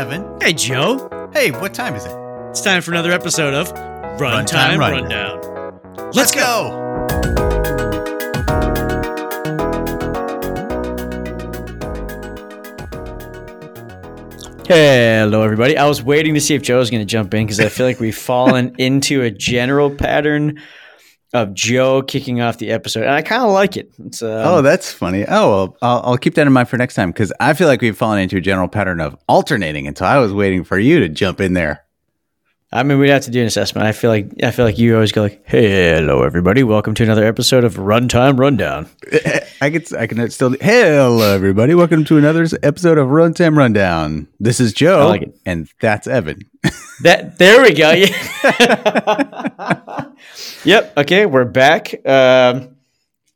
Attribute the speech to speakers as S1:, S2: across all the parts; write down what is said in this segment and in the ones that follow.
S1: Hey, Evan.
S2: Hey, Joe.
S1: Hey, what time is it?
S2: It's time for another episode of Runtime
S1: Runtime Rundown.
S2: Rundown. Let's go. Hello, everybody. I was waiting to see if Joe was going to jump in because I feel like we've fallen into a general pattern of Joe kicking off the episode, and I kind of like it. Um,
S1: oh, that's funny. Oh, well, I'll, I'll keep that in mind for next time because I feel like we've fallen into a general pattern of alternating. And so I was waiting for you to jump in there.
S2: I mean, we'd have to do an assessment. I feel like I feel like you always go like, hey, "Hello, everybody. Welcome to another episode of Runtime Rundown."
S1: I could, I can still. Hello, everybody. Welcome to another episode of Runtime Rundown. This is Joe,
S2: like
S1: and that's Evan.
S2: That there we go. Yeah. yep. Okay, we're back um,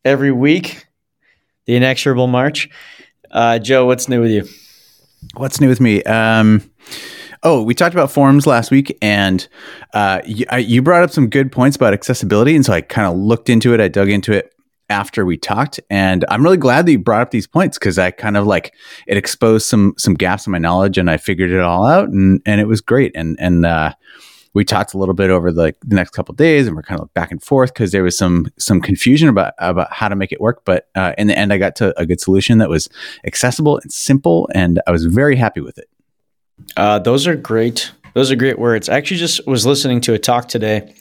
S2: every week. The inexorable march. Uh, Joe, what's new with you?
S1: What's new with me? Um, oh, we talked about forums last week, and uh, you, you brought up some good points about accessibility, and so I kind of looked into it. I dug into it after we talked, and I'm really glad that you brought up these points because I kind of like it exposed some some gaps in my knowledge, and I figured it all out, and and it was great, and and uh, we talked a little bit over the, the next couple days, and we're kind of back and forth because there was some some confusion about about how to make it work, but uh, in the end, I got to a good solution that was accessible and simple, and I was very happy with it.
S2: Uh, those are great. Those are great words. I actually just was listening to a talk today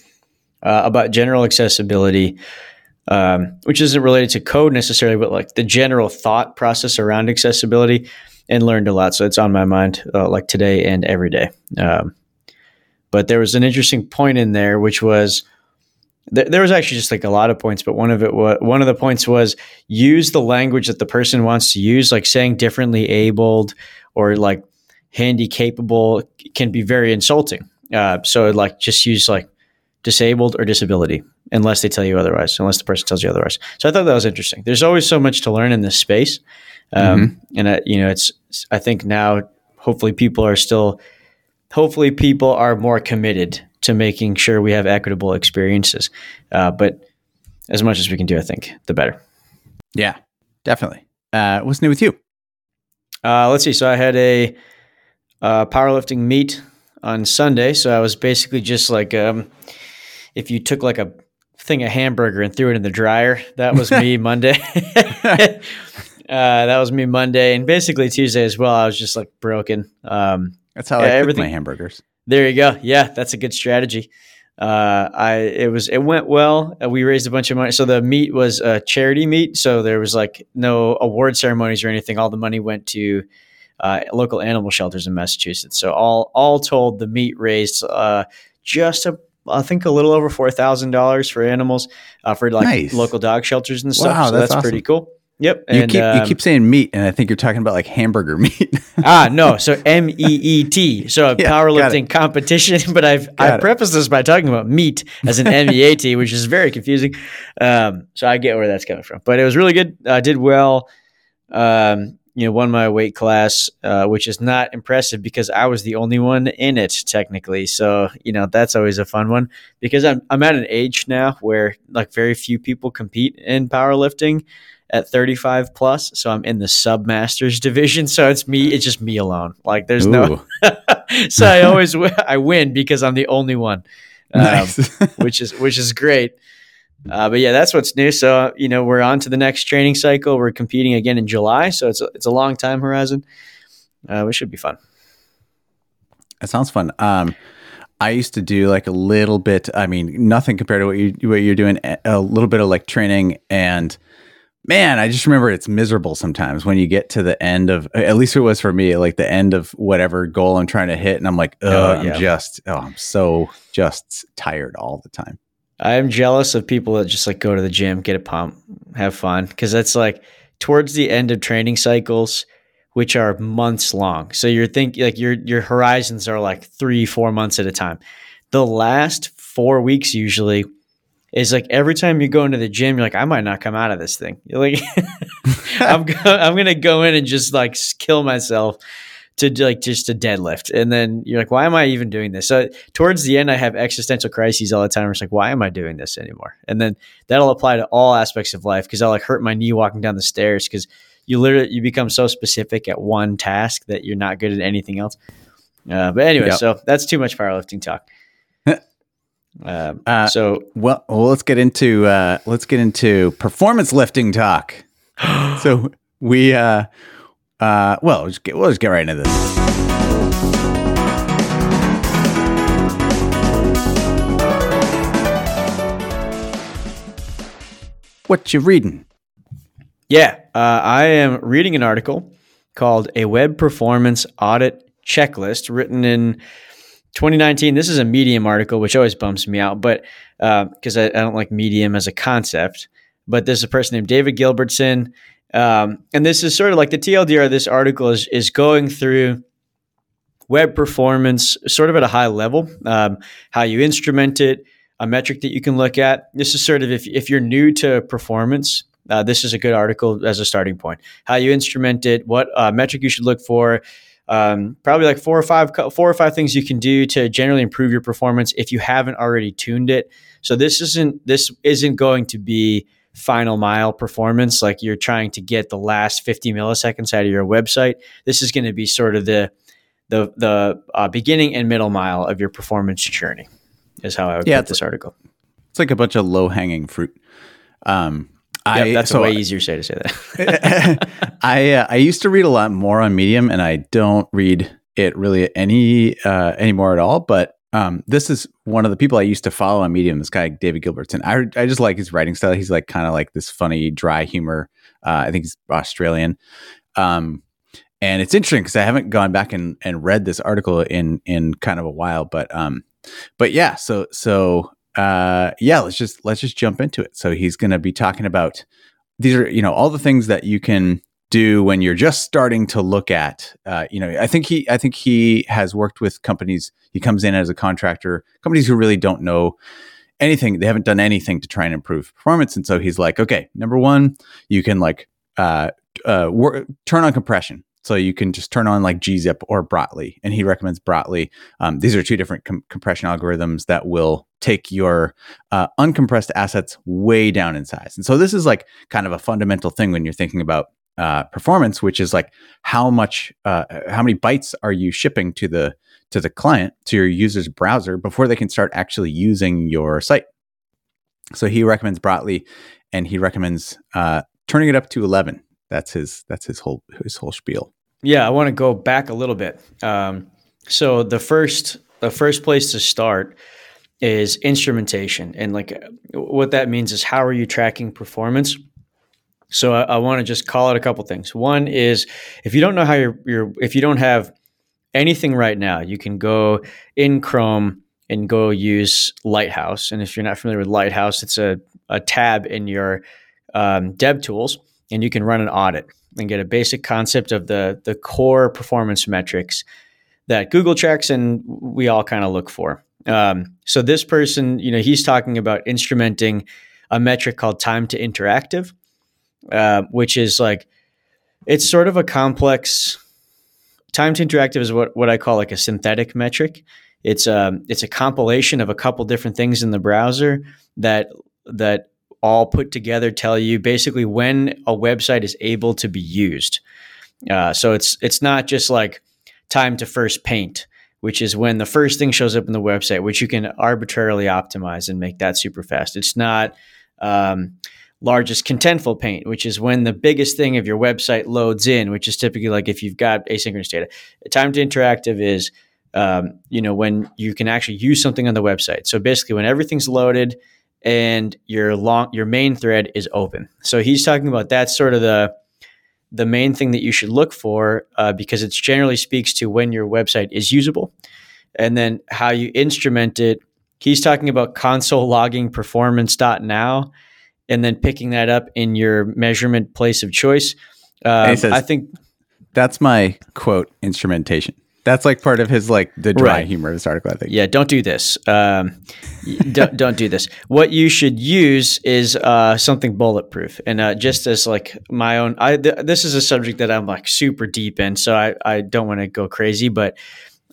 S2: uh, about general accessibility, um, which isn't related to code necessarily, but like the general thought process around accessibility, and learned a lot. So it's on my mind, uh, like today and every day. Um, but there was an interesting point in there, which was th- there was actually just like a lot of points, but one of it was one of the points was use the language that the person wants to use, like saying differently abled or like handy capable can be very insulting. Uh, so like just use like disabled or disability unless they tell you otherwise, unless the person tells you otherwise. So I thought that was interesting. There's always so much to learn in this space, um, and uh, you know, it's I think now hopefully people are still hopefully people are more committed to making sure we have equitable experiences. Uh, but as much as we can do, I think the better.
S1: Yeah, definitely. Uh, what's new with you?
S2: Uh, let's see. So I had a uh, powerlifting meet on Sunday. So I was basically just like, um, if you took like a thing of hamburger and threw it in the dryer, that was me Monday. uh, that was me Monday, and basically Tuesday as well. I was just like broken. Um,
S1: That's how
S2: Yeah,
S1: I cook
S2: everything-
S1: my hamburgers.
S2: there you go. Yeah, that's a good strategy. Uh, I it was it went well. Uh, we raised a bunch of money. So the meet was a charity meet. So there was like no award ceremonies or anything. All the money went to uh, local animal shelters in Massachusetts. So all all told, the meet raised uh, just a I think a little over four thousand dollars for animals uh, for like
S1: Nice.
S2: local dog shelters and stuff.
S1: Wow,
S2: so
S1: that's
S2: that's, pretty cool. Yep.
S1: You
S2: and,
S1: keep you
S2: um,
S1: keep saying meat, and I think you're talking about like hamburger meat.
S2: ah no so m-e-e-t so a
S1: Yeah,
S2: powerlifting competition but i've i
S1: Got it.
S2: prefaced this by talking about meat as an m-e-a-t which is very confusing um, so i get where that's coming from but it was really good i did well um, you know won my weight class uh, which is not impressive because i was the only one in it technically. So you know that's always a fun one because i'm, I'm at an age now where like very few people compete in powerlifting at 35 plus. So i'm in the sub masters division. So it's me it's just me alone. Like there's no so i always wi- i win because i'm the only one um,
S1: nice.
S2: which is which is great uh, but yeah that's what's new so you know we're on to the next training cycle we're competing again in july so it's a, it's a long time horizon uh, it should be fun
S1: that sounds fun. Um, I used to do like a little bit. I mean, nothing compared to what you what you're doing. A a little bit of like training, and man, I just remember it's miserable sometimes when you get to the end of. At least it was for me, like the end of whatever goal I'm trying to hit, and I'm like, oh,
S2: Oh,
S1: I'm just, oh, I'm so just tired all the time.
S2: I'm jealous of people that just like go to the gym, get a pump, have fun. Cause that's like towards the end of training cycles, which are months long. So you're thinking like your your horizons are like three, four months at a time. The last four weeks usually is like every time you go into the gym, you're like, I might not come out of this thing. You're like I'm go- I'm gonna go in and just like kill myself to do, like just a deadlift, and then you're like, why am I even doing this? So towards the end, I have existential crises all the time. It's like, why am I doing this anymore? And then that'll apply to all aspects of life because I'll like hurt my knee walking down the stairs because you literally you become so specific at one task that you're not good at anything else. Uh, but anyway,
S1: Yep.
S2: so that's too much powerlifting talk. Um,
S1: Uh,
S2: so
S1: Well, well, let's get into uh, let's get into performance lifting talk. so we uh, uh, well, let's get, we'll just get right into this. What you reading?
S2: Yeah, uh, I am reading an article called "A Web Performance Audit Checklist," written in 2019. This is a Medium article, which always bumps me out, but because I, I don't like Medium as a concept. But there's a person named David Gilbertson, um, and this is sort of like the TLDR. of This article is is going through web performance, sort of at a high level, um, how you instrument it, a metric that you can look at. This is sort of if if you're new to performance uh, this is a good article as a starting point. How you instrument it, what uh, metric you should look for, um, probably like four or five four or five things you can do to generally improve your performance if you haven't already tuned it. So this isn't this isn't going to be final mile performance like you're trying to get the last 50 milliseconds out of your website. This is going to be sort of the the the uh, beginning and middle mile of your performance journey. Is how I would
S1: Yeah,
S2: put this article.
S1: It's like a bunch of low hanging fruit. Um, I
S2: Yep, that's
S1: so
S2: a way easier say to say that.
S1: I uh, I used to read a lot more on Medium, and I don't read it really any uh, anymore at all. But um, this is one of the people I used to follow on Medium. This guy David Gilbertson. I I just like his writing style. He's like kind of like this funny, dry humor. Uh, I think he's Australian. Um, and it's interesting because I haven't gone back and, and read this article in in kind of a while. But um, but yeah. So so uh, yeah. Let's just let's just jump into it. So he's going to be talking about these are you know all the things that you can do when you're just starting to look at uh, you know i think he i think he has worked with companies. He comes in as a contractor companies who really don't know anything. They haven't done anything to try and improve performance. And so he's like okay number one you can like uh, uh, wor- turn on compression. So you can just turn on like gzip or brotli and he recommends brotli um, these are two different com- compression algorithms that will take your uh, uncompressed assets way down in size. And so this is like kind of a fundamental thing when you're thinking about uh, performance, which is like how much, uh, how many bytes are you shipping to the to the client to your user's browser before they can start actually using your site. So he recommends Brotli, and he recommends uh, turning it up to eleven. That's his that's his whole his whole spiel.
S2: Yeah, I want to go back a little bit. Um, so the first the first place to start is instrumentation, and like what that means is how are you tracking performance. So I, I want to just call it a couple things. One is if you don't know how you're, you're if you don't have anything right now, you can go in Chrome and go use Lighthouse. And if you're not familiar with Lighthouse, it's a, a tab in your um, Dev tools, and you can run an audit and get a basic concept of the the core performance metrics that Google tracks and we all kind of look for. Um, so this person, you know, he's talking about instrumenting a metric called time to interactive, uh, which is like it's sort of a complex. Time to interactive is what what I call like a synthetic metric. It's a it's a compilation of a couple different things in the browser that that all put together tell you basically when a website is able to be used. Uh, so it's it's not just like time to first paint, which is when the first thing shows up in the website, which you can arbitrarily optimize and make that super fast. It's not um, largest contentful paint, which is when the biggest thing of your website loads in, which is typically like if you've got asynchronous data. Time to interactive is um, you know when you can actually use something on the website. So basically, when everything's loaded and your long your main thread is open. So he's talking about that's sort of the the main thing that you should look for uh, because it generally speaks to when your website is usable, and then how you instrument it. He's talking about console logging performance.now and then picking that up in your measurement place of choice. Um,
S1: says-
S2: I think
S1: That's my quote instrumentation. That's like part of his like the dry
S2: Right.
S1: humor of this article. I think.
S2: Yeah, don't do this. Um, don't, don't do this. What you should use is uh, something bulletproof. And uh, just as like my own, I th- this is a subject that I'm like super deep in, so I, I don't want to go crazy. But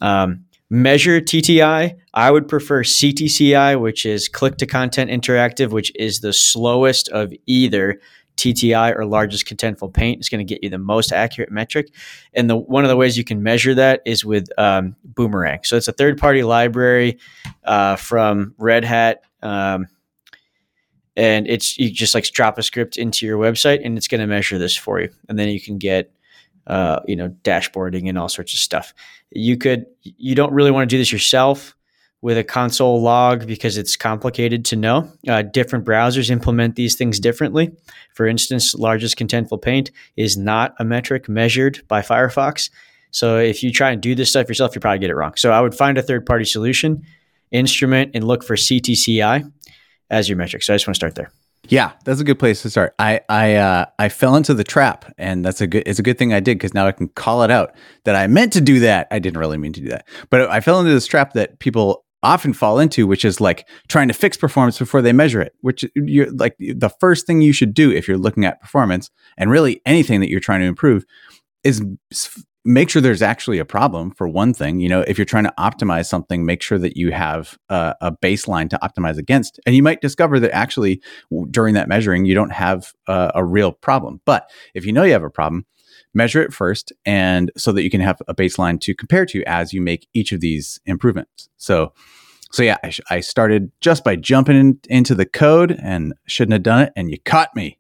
S2: um, measure TTI, I would prefer CTCI, which is click to content interactive, which is the slowest of either TTI or largest contentful paint is going to get you the most accurate metric. And the one of the ways you can measure that is with um, Boomerang. So it's a third party library uh, from Red Hat. Um, and it's you just like drop a script into your website and it's going to measure this for you and then you can get uh, you know dashboarding and all sorts of stuff. You could you don't really want to do this yourself with a console log because it's complicated to know. Uh, different browsers implement these things differently. For instance largest contentful paint is not a metric measured by firefox. So if you try and do this stuff yourself you probably get it wrong. So i would find a third party solution instrument and look for ctci as your metric. So I just want to start there.
S1: Yeah, that's a good place to start. I I uh, I fell into the trap, and that's a good. It's a good thing I did because now I can call it out that I meant to do that. I didn't really mean to do that, but I fell into this trap that people often fall into, which is like trying to fix performance before they measure it. Which you're like the first thing you should do if you're looking at performance and really anything that you're trying to improve is make sure there's actually a problem for one thing you know if you're trying to optimize something make sure that you have a, a, baseline to optimize against and you might discover that actually during that measuring you don't have a, a real problem. But if you know you have a problem measure it first and so that you can have a baseline to compare to as you make each of these improvements. So so yeah i, sh- I started just by jumping in, into the code and shouldn't have done it and you caught me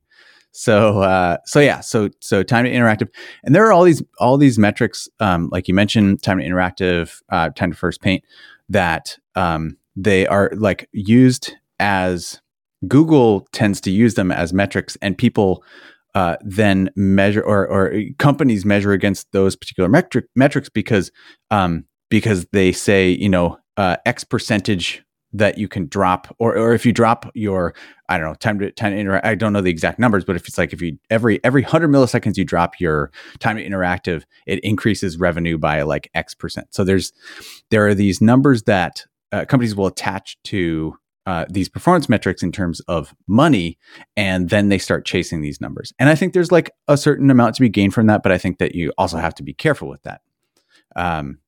S1: so uh, so yeah, so so time to interactive, and there are all these all these metrics, um, like you mentioned, time to interactive, uh, time to first paint, that um, they are like used as Google tends to use them as metrics, and people uh, then measure or, or companies measure against those particular metric metrics because um, because they say you know uh, X percentage that you can drop or, or if you drop your i don't know time to time to interact i don't know the exact numbers but if it's like if you every every 100 milliseconds you drop your time to interactive it increases revenue by like x percent. So there's there are these numbers that uh, companies will attach to uh, these performance metrics in terms of money and then they start chasing these numbers. And i think there's like a certain amount to be gained from that but i think that you also have to be careful with that. Um,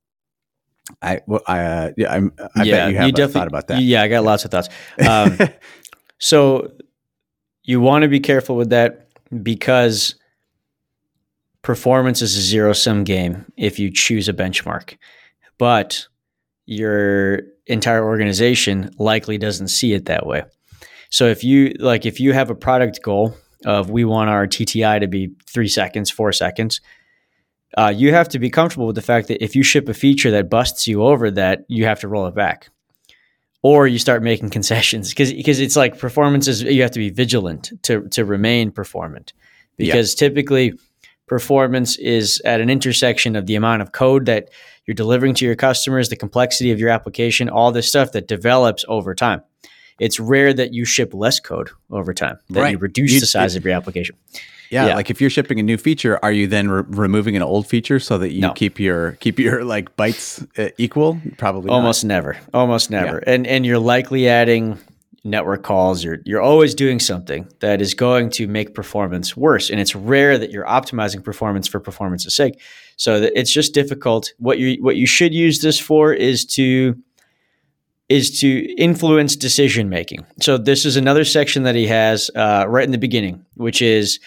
S1: I well, I uh, yeah, I'm, I yeah, bet you have you definitely, thought about that.
S2: Yeah, I got lots of thoughts. Um, so you want to be careful with that because performance is a zero sum game if you choose a benchmark, but your entire organization likely doesn't see it that way. So if you like, if you have a product goal of we want our TTI to be three seconds, four seconds, uh, you have to be comfortable with the fact that if you ship a feature that busts you over that, you have to roll it back. Or you start making concessions because because it's like performance is you have to be vigilant to to remain performant because yeah. typically performance is at an intersection of the amount of code that you're delivering to your customers, the complexity of your application, all this stuff that develops over time. It's rare that you ship less code over time, that right. you reduce you, the size it, of your application.
S1: Yeah, yeah, like if you're shipping a new feature, are you then re- removing an old feature so that you no. keep your keep your like bytes uh, equal? Probably
S2: almost
S1: not.
S2: never, almost never, yeah. and and you're likely adding network calls. You're you're always doing something that is going to make performance worse, and it's rare that you're optimizing performance for performance's sake. So that it's just difficult. What you what you should use this for is to is to influence decision making. So this is another section that he has uh, right in the beginning, which is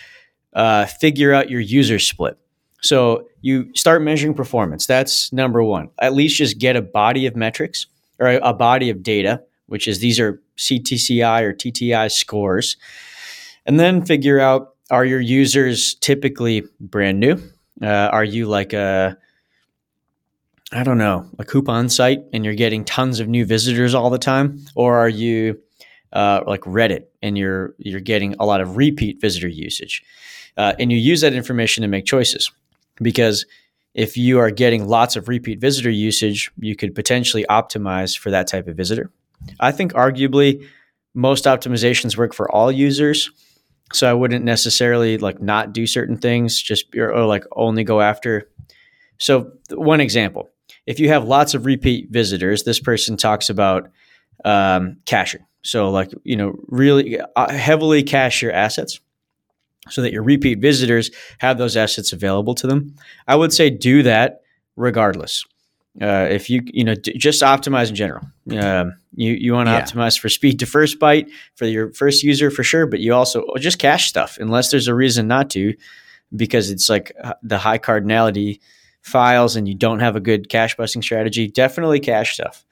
S2: uh, figure out your user split. So you start measuring performance. That's number one. At least just get a body of metrics or a, a body of data, which is these are CTCI or TTI scores. And then figure out are your users typically brand new? Uh, are you like a I don't know, a coupon site and you're getting tons of new visitors all the time? Or are you uh, like Reddit and you're you're getting a lot of repeat visitor usage? Uh, and you use that information to make choices. Because if you are getting lots of repeat visitor usage, you could potentially optimize for that type of visitor. I think arguably most optimizations work for all users. So I wouldn't necessarily like not do certain things, just or, or like only go after. So one example, if you have lots of repeat visitors, this person talks about um, caching. So like you know really uh, heavily cache your assets so that your repeat visitors have those assets available to them. I would say do that regardless. Uh, if you you know d- just optimize in general, um, you you want to
S1: Yeah.
S2: optimize for speed to first byte for your first user for sure, but you also just cache stuff unless there's a reason not to, because it's like uh, the high cardinality files and you don't have a good cache busting strategy. Definitely cache stuff.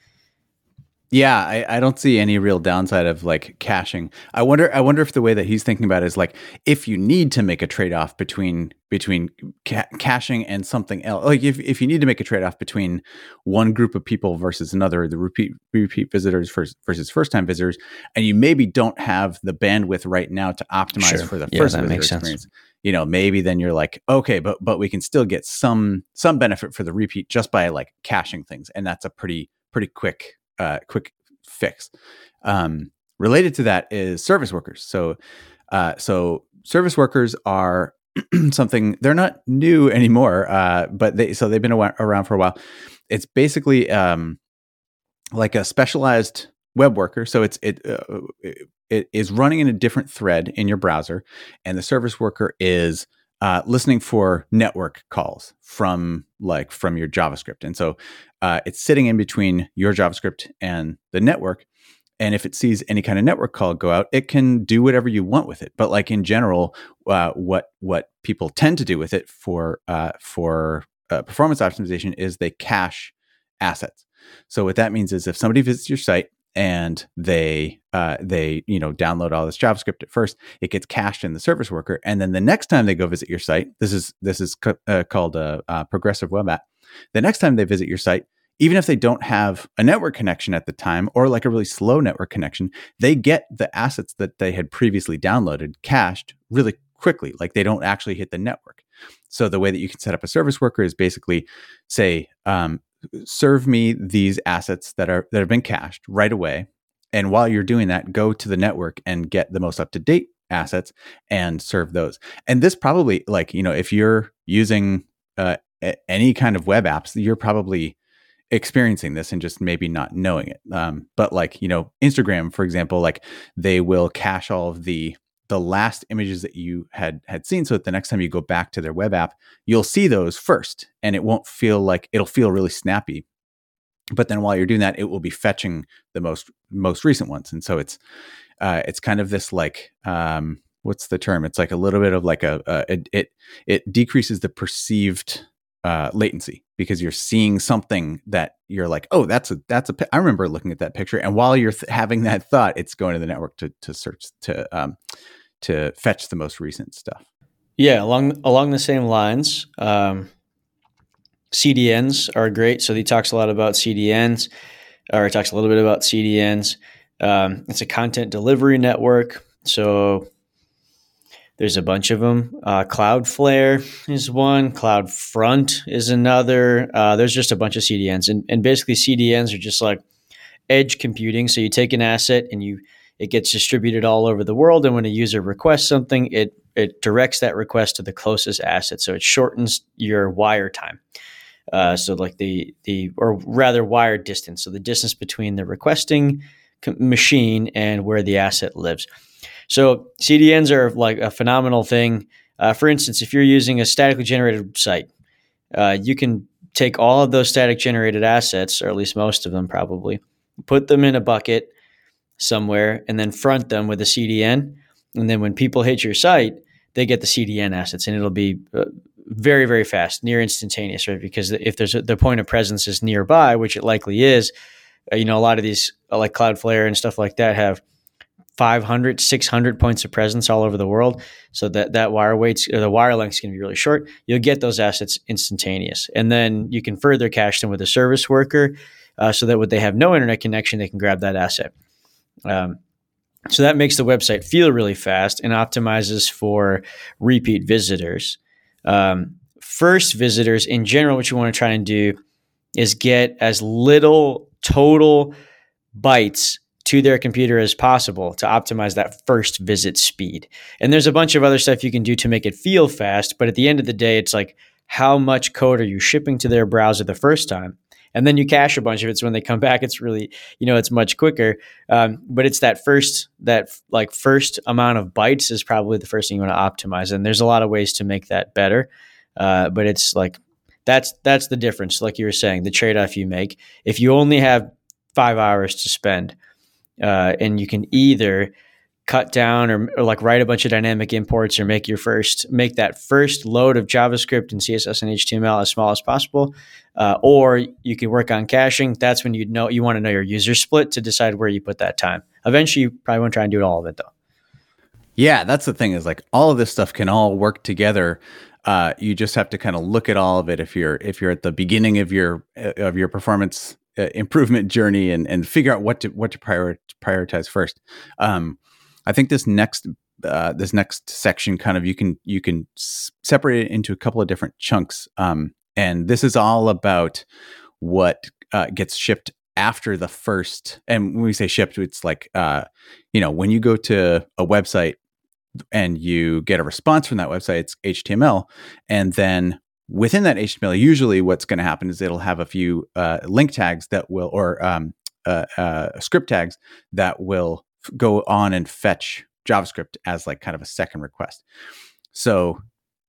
S1: Yeah, I, I don't see any real downside of like caching. I wonder I wonder if the way that he's thinking about it is like if you need to make a trade-off between between ca- caching and something else. Like if, if you need to make a trade-off between one group of people versus another, the repeat repeat visitors versus, versus first-time visitors, and you maybe don't have the bandwidth right now to optimize
S2: Sure.
S1: for the
S2: Yeah,
S1: first visitor
S2: makes sense.
S1: You know, maybe then you're like, okay, but but we can still get some some benefit for the repeat just by like caching things, and that's a pretty pretty quick uh, quick fix. Um, related to that is service workers. So, uh, so service workers are something they're not new anymore, uh, but they so they've been around for a while. It's basically um, like a specialized web worker. So it's it, uh, it it is running in a different thread in your browser, and the service worker is uh, listening for network calls from like from your JavaScript, and so uh, it's sitting in between your JavaScript and the network. And if it sees any kind of network call go out, it can do whatever you want with it. But like in general, uh, what what people tend to do with it for uh, for uh, performance optimization is they cache assets. So what that means is if somebody visits your site and they uh, they you know download all this JavaScript at first, it gets cached in the service worker, and then the next time they go visit your site, this is this is co- uh, called a, a progressive web app. The next time they visit your site, even if they don't have a network connection at the time or like a really slow network connection, they get the assets that they had previously downloaded cached really quickly. Like they don't actually hit the network. So the way that you can set up a service worker is basically say, um, serve me these assets that are that have been cached right away. And while you're doing that, go to the network and get the most up to date assets and serve those. And this probably like, you know, if you're using uh, any kind of web apps, you're probably experiencing this and just maybe not knowing it. Um, but like, you know, Instagram, for example, like they will cache all of the the last images that you had had seen so that the next time you go back to their web app you'll see those first and it won't feel like it'll feel really snappy. But then while you're doing that it will be fetching the most most recent ones and so it's uh, it's kind of this like um, what's the term? It's like a little bit of like a, a it, it it decreases the perceived uh, latency because you're seeing something that you're like oh that's a that's a i remember looking at that picture and while you're th- having that thought it's going to the network to to search to um, to fetch the most recent stuff
S2: Yeah, along along the same lines, um, CDNs are great. So he talks a lot about CDNs, or he talks a little bit about CDNs. Um, it's a content delivery network. So there's a bunch of them. Uh, Cloudflare is one. CloudFront is another. Uh, there's just a bunch of CDNs, and and basically CDNs are just like edge computing. So you take an asset and you it gets distributed all over the world, and when a user requests something, it it directs that request to the closest asset. So it shortens your wire time. Uh, so like the the or rather wire distance. So the distance between the requesting machine and where the asset lives. So CDNs are like a phenomenal thing. Uh, for instance, if you're using a statically generated site, uh, you can take all of those static generated assets, or at least most of them probably, put them in a bucket somewhere, and then front them with a CDN. And then when people hit your site, they get the CDN assets, and it'll be uh, very, very fast, near instantaneous, right? Because if there's a, the point of presence is nearby, which it likely is, uh, you know, a lot of these uh, like Cloudflare and stuff like that have 500, 600 points of presence all over the world. So that, that wire weights or the wire length is going to be really short. You'll get those assets instantaneous. And then you can further cache them with a service worker uh, so that when they have no internet connection, they can grab that asset. Um, so that makes the website feel really fast and optimizes for repeat visitors. Um, first visitors, in general, what you want to try and do is get as little total bytes to their computer as possible to optimize that first visit speed. And there's a bunch of other stuff you can do to make it feel fast, but at the end of the day, it's like how much code are you shipping to their browser the first time? And then you cache a bunch of it. So when they come back, it's really, you know, it's much quicker. Um, but it's that first, that like first amount of bytes is probably the first thing you want to optimize. And there's a lot of ways to make that better. Uh, but it's like That's that's the difference. Like you were saying, the trade off you make. If you only have five hours to spend, uh, and you can either cut down or, or, like write a bunch of dynamic imports or make your first make that first load of javascript and css and html as small as possible uh, or you can work on caching. That's when you know you want to know your user split to decide where you put that time. Eventually you probably won't try and do all of it though.
S1: Yeah that's the thing is like all of this stuff can all work together. Uh, you just have to kind of look at all of it if you're if you're at the beginning of your of your performance uh, improvement journey and and figure out what to what to prior, prioritize first. Um, I think this next uh, this next section kind of you can you can s- separate it into a couple of different chunks, um, and this is all about what uh, gets shipped after the first. And when we say shipped, it's like uh, you know when you go to a website and you get a response from that website, it's HTML, and then within that HTML, usually what's going to happen is it'll have a few uh, link tags that will or um, uh, uh, script tags that will go on and fetch JavaScript as like kind of a second request. So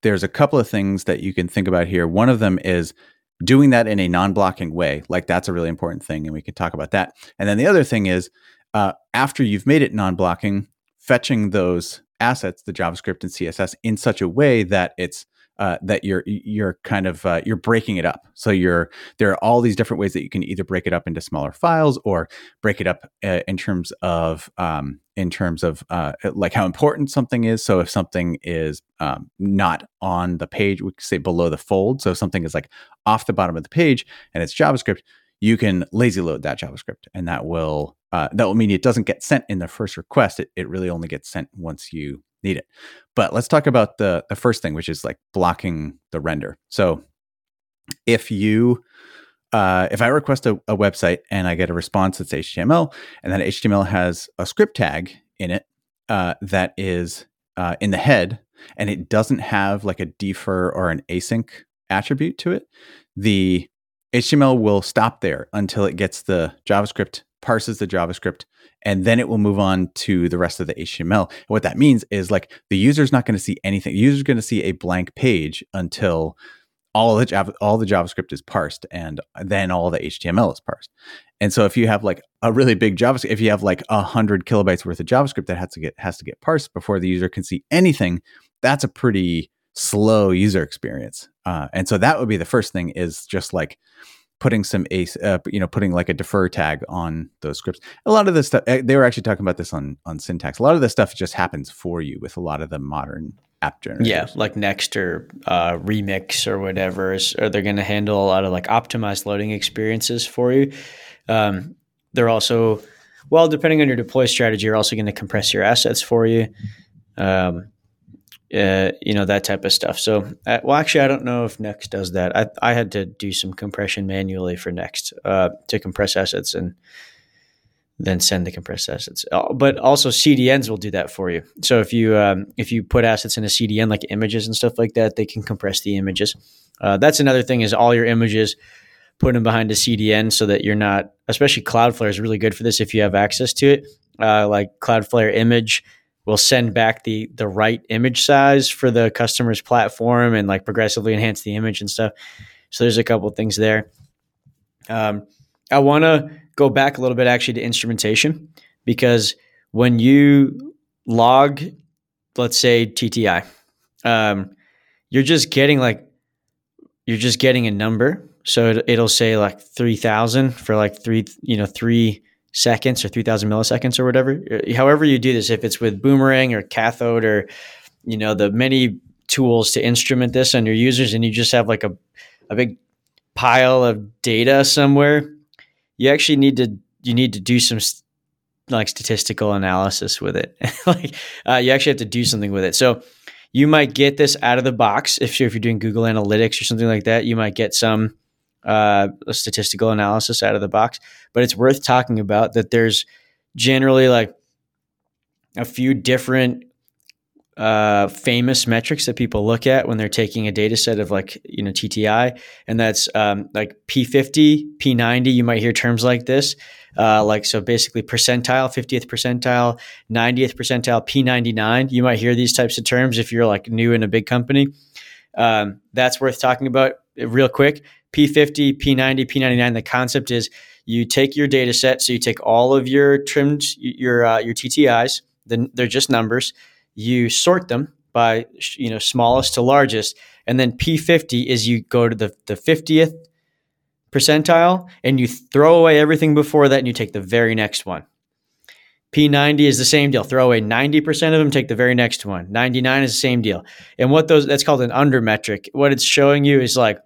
S1: there's a couple of things that you can think about here. One of them is doing that in a non-blocking way. Like that's a really important thing, and we can talk about that. And then the other thing is uh, after you've made it non-blocking, fetching those assets, the JavaScript and CSS, in such a way that it's uh, that you're you're kind of uh, you're breaking it up. So you're there are all these different ways that you can either break it up into smaller files or break it up uh, in terms of um, in terms of uh, like how important something is. So if something is um, not on the page, we could say below the fold. So if something is like off the bottom of the page and it's JavaScript, you can lazy load that JavaScript, and that will uh, that will mean it doesn't get sent in the first request. It, it really only gets sent once you need it. But let's talk about the the first thing, which is like blocking the render. So if you uh, if I request a, a, website and I get a response that's HTML, and that HTML has a script tag in it uh, that is uh, in the head, and it doesn't have like a defer or an async attribute to it, the HTML will stop there until it gets the JavaScript, parses the JavaScript, and then it will move on to the rest of the HTML. What that means is like the user's not going to see anything. The user's going to see a blank page until all the Java, all the JavaScript is parsed, and then all the HTML is parsed. And so if you have like a really big JavaScript, if you have like a hundred kilobytes worth of JavaScript that has to get has to get parsed before the user can see anything, that's a pretty slow user experience. Uh, and so that would be the first thing is just like putting some ace, uh, you know, putting like a defer tag on those scripts. A lot of this stuff, eh, they were actually talking about this on on syntax. A lot of this stuff just happens for you with a lot of the modern app generators.
S2: Yeah, like Next or uh, Remix or whatever, or they're going to handle a lot of like optimized loading experiences for you. Um, they're also, well, depending on your deploy strategy, you're also going to compress your assets for you. Um, uh, you know that type of stuff. So, uh, well, actually, I don't know if Next does that. I I had to do some compression manually for Next uh, to compress assets and then send the compressed assets. Uh, but also CDNs will do that for you. So if you um, if you put assets in a CDN like images and stuff like that, they can compress the images. Uh, that's another thing is all your images put them behind a CDN so that you're not. Especially Cloudflare is really good for this if you have access to it. like Cloudflare image will send back the the right image size for the customer's platform and like progressively enhance the image and stuff. So there's a couple things there. Um, I want to go back a little bit actually to instrumentation because when you log, let's say TTI, um, you're just getting like you're just getting a number. So it, it'll say like three thousand for like three, you know, three seconds or 3000 milliseconds or whatever. However you do this, if it's with Boomerang or Cathode or, you know, the many tools to instrument this on your users and you just have like a, a big pile of data somewhere, you actually need to, you need to do some like statistical analysis with it. like uh, you actually have to do something with it. So you might get this out of the box if you're, if you're doing Google Analytics or something like that. You might get some uh, a statistical analysis out of the box, but it's worth talking about that there's generally like a few different uh, famous metrics that people look at when they're taking a data set of like you know TTI, and that's um, like P50, P90. You might hear terms like this, uh, like so basically percentile, 50th percentile, 90th percentile, P99. You might hear these types of terms if you're like new in a big company. Um, that's worth talking about real quick, P50, P90, P99. The concept is you take your data set. So you take all of your trimmed your uh, your TTIs. Then they're just numbers. You sort them by you know smallest to largest, and then P50 is you go to the the 50th percentile and you throw away everything before that and you take the very next one. P90 is the same deal. Throw away 90% of them, take the very next one. 99 is the same deal. And what those that's called an under metric. What it's showing you is like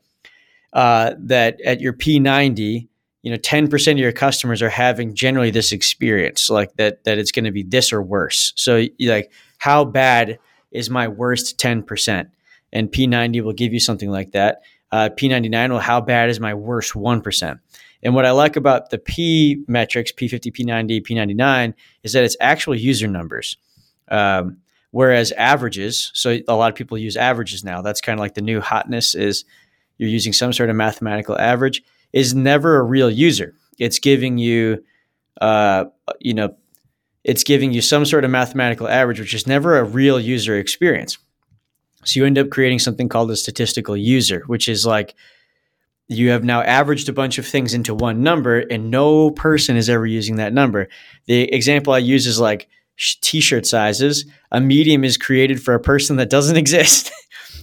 S2: uh, that at your P90, you know, 10% of your customers are having generally this experience, like that that it's going to be this or worse. So like how bad is my worst 10%? And P90 will give you something like that. Uh, P99 will how bad is my worst 1%? And what I like about the P metrics, P50, P90, P99, is that it's actual user numbers. Um, whereas averages, so a lot of people use averages now. That's kind of like the new hotness is you're using some sort of mathematical average is never a real user. It's giving you, uh, you know, it's giving you some sort of mathematical average, which is never a real user experience. So you end up creating something called a statistical user, which is like you have now averaged a bunch of things into one number and no person is ever using that number. The example I use is like t-shirt sizes. A medium is created for a person that doesn't exist.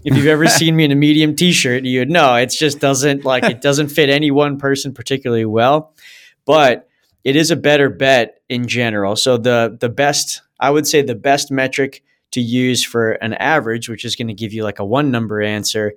S2: If you've ever seen me in a medium t-shirt, you would know it just doesn't like it doesn't fit any one person particularly well. But it is a better bet in general. So the the best I would say the best metric to use for an average, which is going to give you like a one number answer,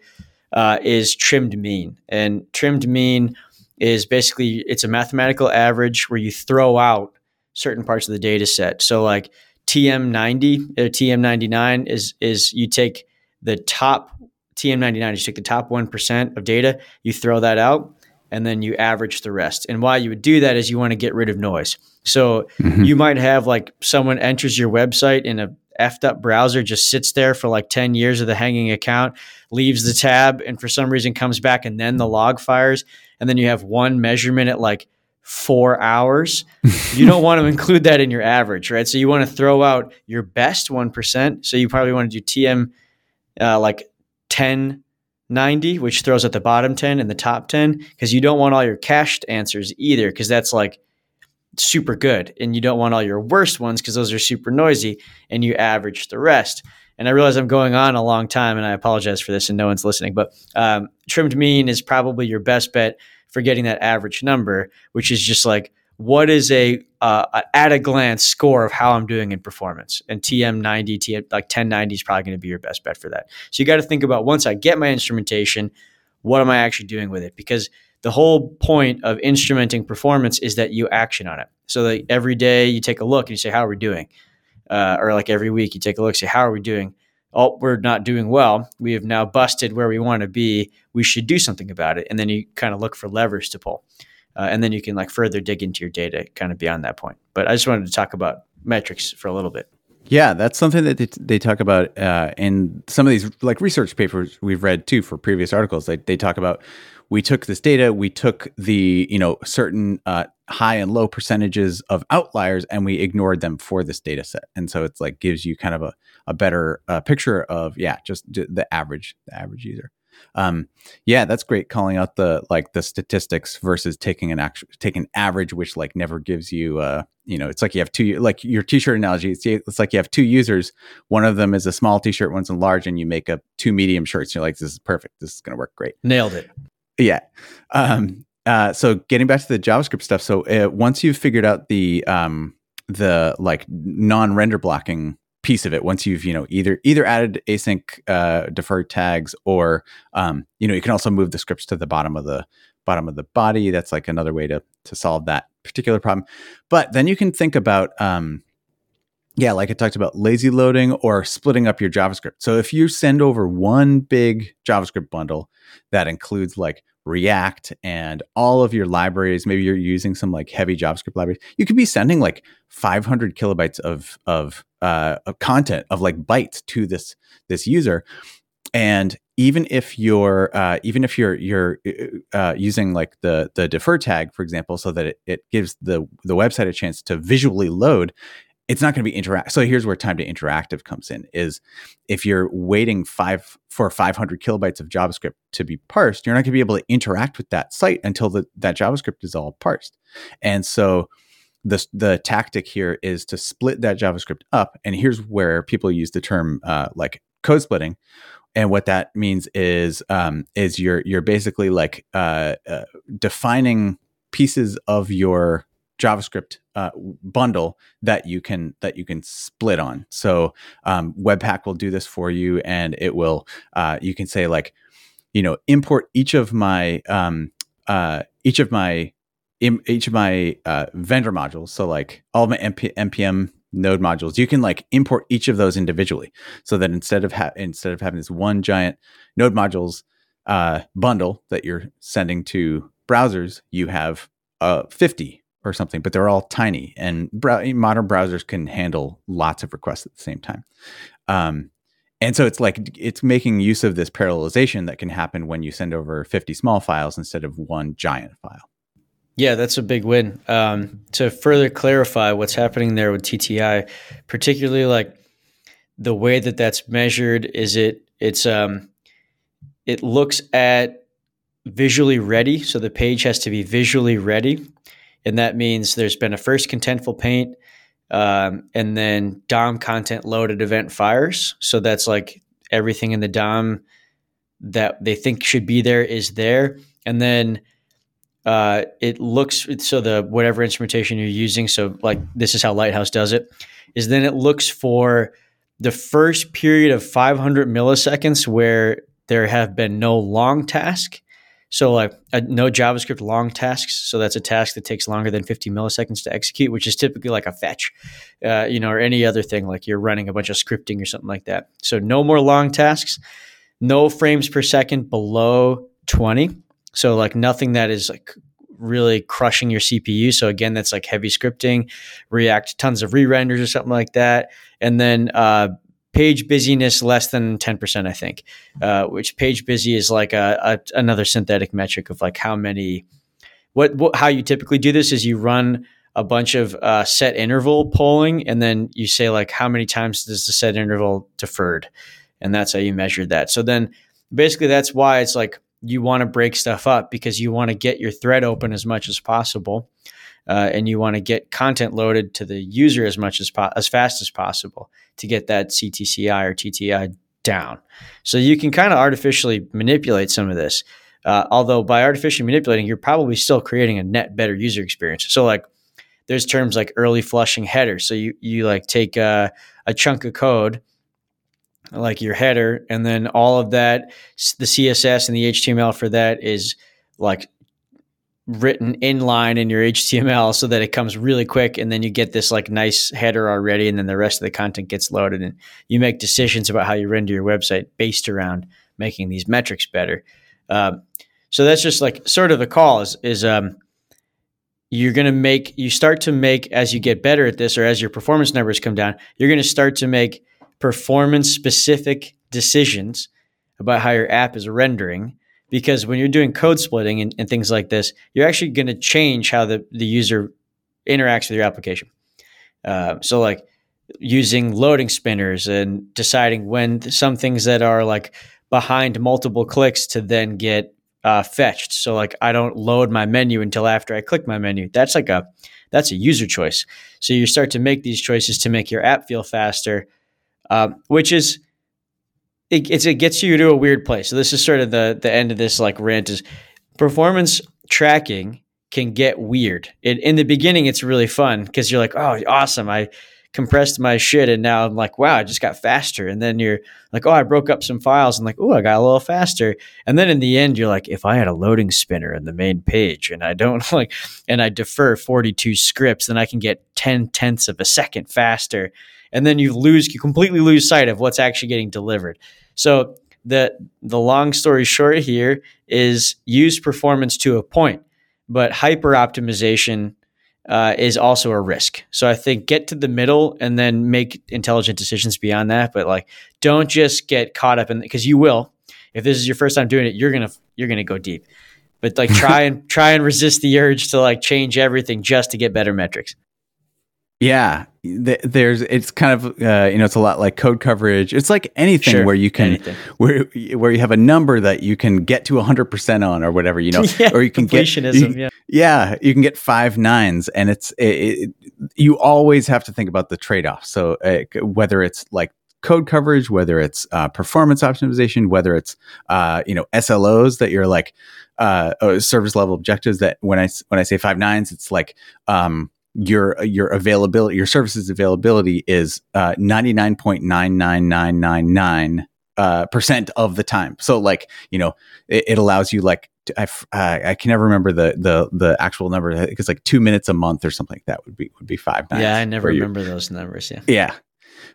S2: uh, is trimmed mean. And trimmed mean is basically it's a mathematical average where you throw out certain parts of the data set. So like TM90 or TM99 is is you take the top TM99, you take the top 1% of data, you throw that out and then you average the rest. And why you would do that is you want to get rid of noise. So mm-hmm. you might have like someone enters your website in a effed up browser just sits there for like 10 years of the hanging account, leaves the tab, and for some reason comes back and then the log fires. And then you have one measurement at like four hours. you don't want to include that in your average, right? So you want to throw out your best 1%. So you probably want to do TM uh, like 10 90, which throws at the bottom 10 and the top 10, because you don't want all your cached answers either, because that's like super good. And you don't want all your worst ones because those are super noisy and you average the rest. And i realize i'm going on a long time and i apologize for this and no one's listening but um, trimmed mean is probably your best bet for getting that average number which is just like what is a uh, at a glance score of how i'm doing in performance and tm 90 tm like 1090 is probably going to be your best bet for that so you got to think about once i get my instrumentation what am i actually doing with it because the whole point of instrumenting performance is that you action on it. So that every day you take a look and you say, "How are we doing?" Uh, or like every week you take a look, say, "How are we doing?" Oh, we're not doing well. We have now busted where we want to be. We should do something about it. And then you kind of look for levers to pull, uh, and then you can like further dig into your data, kind of beyond that point. But I just wanted to talk about metrics for a little bit.
S1: Yeah, that's something that they, they talk about uh, in some of these like research papers we've read too for previous articles. Like they talk about we took this data, we took the you know certain uh, high and low percentages of outliers, and we ignored them for this data set. And so it's like gives you kind of a a better uh, picture of yeah, just the average the average user. Um, yeah, that's great. Calling out the like the statistics versus taking an actual taking average, which like never gives you uh you know it's like you have two like your t-shirt analogy. It's, it's like you have two users. One of them is a small t-shirt, one's a large, and you make up two medium shirts. You're like, this is perfect. This is going to work great.
S2: Nailed it.
S1: Yeah. Um, uh, so getting back to the JavaScript stuff. So uh, once you've figured out the um, the like non-render blocking piece of it, once you've you know either either added async uh, deferred tags or um, you know you can also move the scripts to the bottom of the bottom of the body. That's like another way to to solve that particular problem. But then you can think about um, yeah, like I talked about lazy loading or splitting up your JavaScript. So if you send over one big JavaScript bundle that includes like React and all of your libraries, maybe you're using some like heavy JavaScript libraries, you could be sending like 500 kilobytes of of, uh, of content of like bytes to this this user. And even if you're uh, even if you're you're uh, using like the the defer tag, for example, so that it, it gives the the website a chance to visually load, it's not going to be interact. So here's where time to interactive comes in: is if you're waiting five for 500 kilobytes of JavaScript to be parsed, you're not going to be able to interact with that site until the, that JavaScript is all parsed. And so the the tactic here is to split that JavaScript up. And here's where people use the term uh, like code splitting. And what that means is um, is you're you're basically like uh, uh, defining pieces of your JavaScript uh, bundle that you can that you can split on. So um, Webpack will do this for you, and it will uh, you can say like, you know, import each of my um, uh, each of my each of my uh, vendor modules. So like all my MP- npm node modules, you can like import each of those individually, so that instead of ha- instead of having this one giant node modules uh, bundle that you're sending to browsers, you have uh, 50 or something, but they're all tiny. And modern browsers can handle lots of requests at the same time. Um, and so it's like it's making use of this parallelization that can happen when you send over 50 small files instead of one giant file.
S2: Yeah, that's a big win. Um, to further clarify what's happening there with TTI, particularly like the way that that's measured, is it it's um, it looks at visually ready, so the page has to be visually ready, and that means there's been a first contentful paint, um, and then DOM content loaded event fires. So that's like everything in the DOM that they think should be there is there, and then uh, it looks so the whatever instrumentation you're using. So like this is how Lighthouse does it. Is then it looks for the first period of 500 milliseconds where there have been no long task so like no JavaScript long tasks. So that's a task that takes longer than 50 milliseconds to execute, which is typically like a fetch, uh, you know, or any other thing like you're running a bunch of scripting or something like that. So no more long tasks, no frames per second below 20. So like nothing that is like really crushing your CPU. So again, that's like heavy scripting, React tons of re-renders or something like that, and then uh, page busyness less than 10% i think uh, which page busy is like a, a, another synthetic metric of like how many what, what, how you typically do this is you run a bunch of uh, set interval polling and then you say like how many times does the set interval deferred? And that's how you measure that. So then basically that's why it's like you want to break stuff up because you want to get your thread open as much as possible uh, and you want to get content loaded to the user as much as po- as fast as possible to get that CTCI or TTI down. So you can kind of artificially manipulate some of this. Uh, although by artificially manipulating, you're probably still creating a net better user experience. So like there's terms like early flushing headers. So you you like take a, a chunk of code like your header, and then all of that, the CSS and the HTML for that is like written inline in your HTML so that it comes really quick and then you get this like nice header already and then the rest of the content gets loaded and you make decisions about how you render your website based around making these metrics better. Um, so that's just like sort of the call is, is um, you're going to make, you start to make as you get better at this or as your performance numbers come down, you're going to start to make performance specific decisions about how your app is rendering because when you're doing code splitting and, and things like this, you're actually going to change how the, the user interacts with your application. Uh, so, like using loading spinners and deciding when some things that are like behind multiple clicks to then get uh, fetched. So, like I don't load my menu until after I click my menu. That's like a that's a user choice. So you start to make these choices to make your app feel faster, uh, which is it, it gets you to a weird place. So this is sort of the the end of this like rant is performance tracking can get weird. It, in the beginning, it's really fun because you're like, oh, awesome! I compressed my shit, and now I'm like, wow, I just got faster. And then you're like, oh, I broke up some files, and like, oh, I got a little faster. And then in the end, you're like, if I had a loading spinner in the main page, and I don't like, and I defer 42 scripts, then I can get 10 tenths of a second faster and then you lose you completely lose sight of what's actually getting delivered. So the the long story short here is use performance to a point, but hyper optimization uh, is also a risk. So I think get to the middle and then make intelligent decisions beyond that. But like, don't just get caught up in because you will. If this is your first time doing it, you're gonna you're gonna go deep. But like, try and try and resist the urge to like change everything just to get better metrics.
S1: Yeah, th- there's it's kind of uh, you know it's a lot like code coverage. It's like anything
S2: Sure,
S1: where you can
S2: anything.
S1: where where you have a number that you can get to 100% on or whatever, you know,
S2: Yeah,
S1: or you can get you-
S2: yeah.
S1: yeah, you can get five nines and it's it, it, you always have to think about the trade-off. So uh, whether it's like code coverage, whether it's uh, performance optimization, whether it's uh, you know SLOs that you're like uh, service level objectives that when I when I say five nines, it's like um, your your availability, your services availability is uh, ninety nine point nine nine nine nine nine uh, percent of the time. So like you know it, it allows you like to, I, uh, I can never remember the the the actual number. It's like two minutes a month or something like that would be would be five. nines.
S2: Yeah, I never remember those numbers. Yeah.
S1: yeah.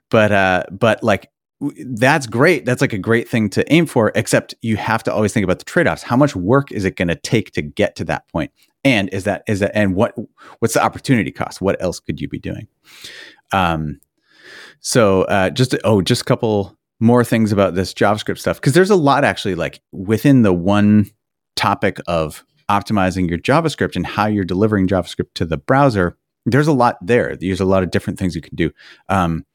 S1: But uh but like that's great. That's like a great thing to aim for, except you have to always think about the trade-offs. How much work is it going to take to get to that point? And is that is that and what what's the opportunity cost? What else could you be doing? Um so uh just oh just a couple more things about this JavaScript stuff because there's a lot actually like within the one topic of optimizing your JavaScript and how you're delivering JavaScript to the browser. There's a lot there. There's a lot of different things you can do. Um,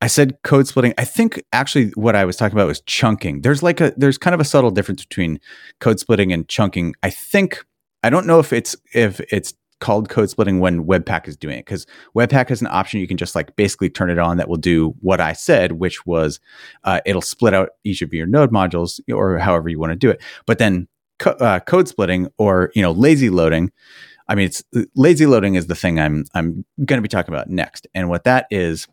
S1: I said code splitting. I think actually what I was talking about was chunking. There's like a there's kind of a subtle difference between code splitting and chunking. I think I don't know if it's if it's called code splitting when Webpack is doing it because Webpack has an option you can just like basically turn it on that will do what I said, which was uh, it'll split out each of your node modules or however you want to do it. But then co- uh, code splitting or you know lazy loading. I mean, it's lazy loading is the thing I'm I'm going to be talking about next, and what that is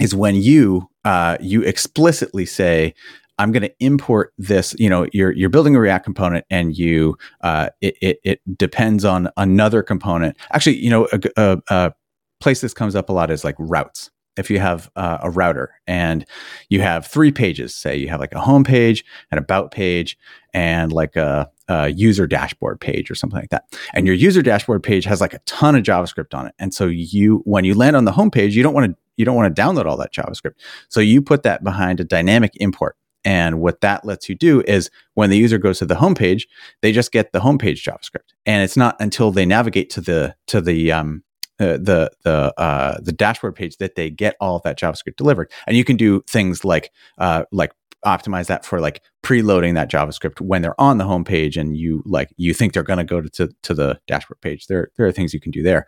S1: is when you uh, you explicitly say I'm going to import this. You know, you're you're building a React component, and you uh, it, it it depends on another component. Actually, you know, a, a, a place this comes up a lot is like routes. If you have uh, a router and you have three pages, say you have like a home page, an about page, and like a, a user dashboard page or something like that, and your user dashboard page has like a ton of JavaScript on it, and so you when you land on the home page, you don't want to you don't want to download all that JavaScript, so you put that behind a dynamic import. And what that lets you do is when the user goes to the homepage, they just get the homepage JavaScript, and it's not until they navigate to the to the um, uh, the the uh, the dashboard page that they get all of that JavaScript delivered. And you can do things like uh, like optimize that for like preloading that JavaScript when they're on the homepage, and you like you think they're going to go to, to the dashboard page. There there are things you can do there,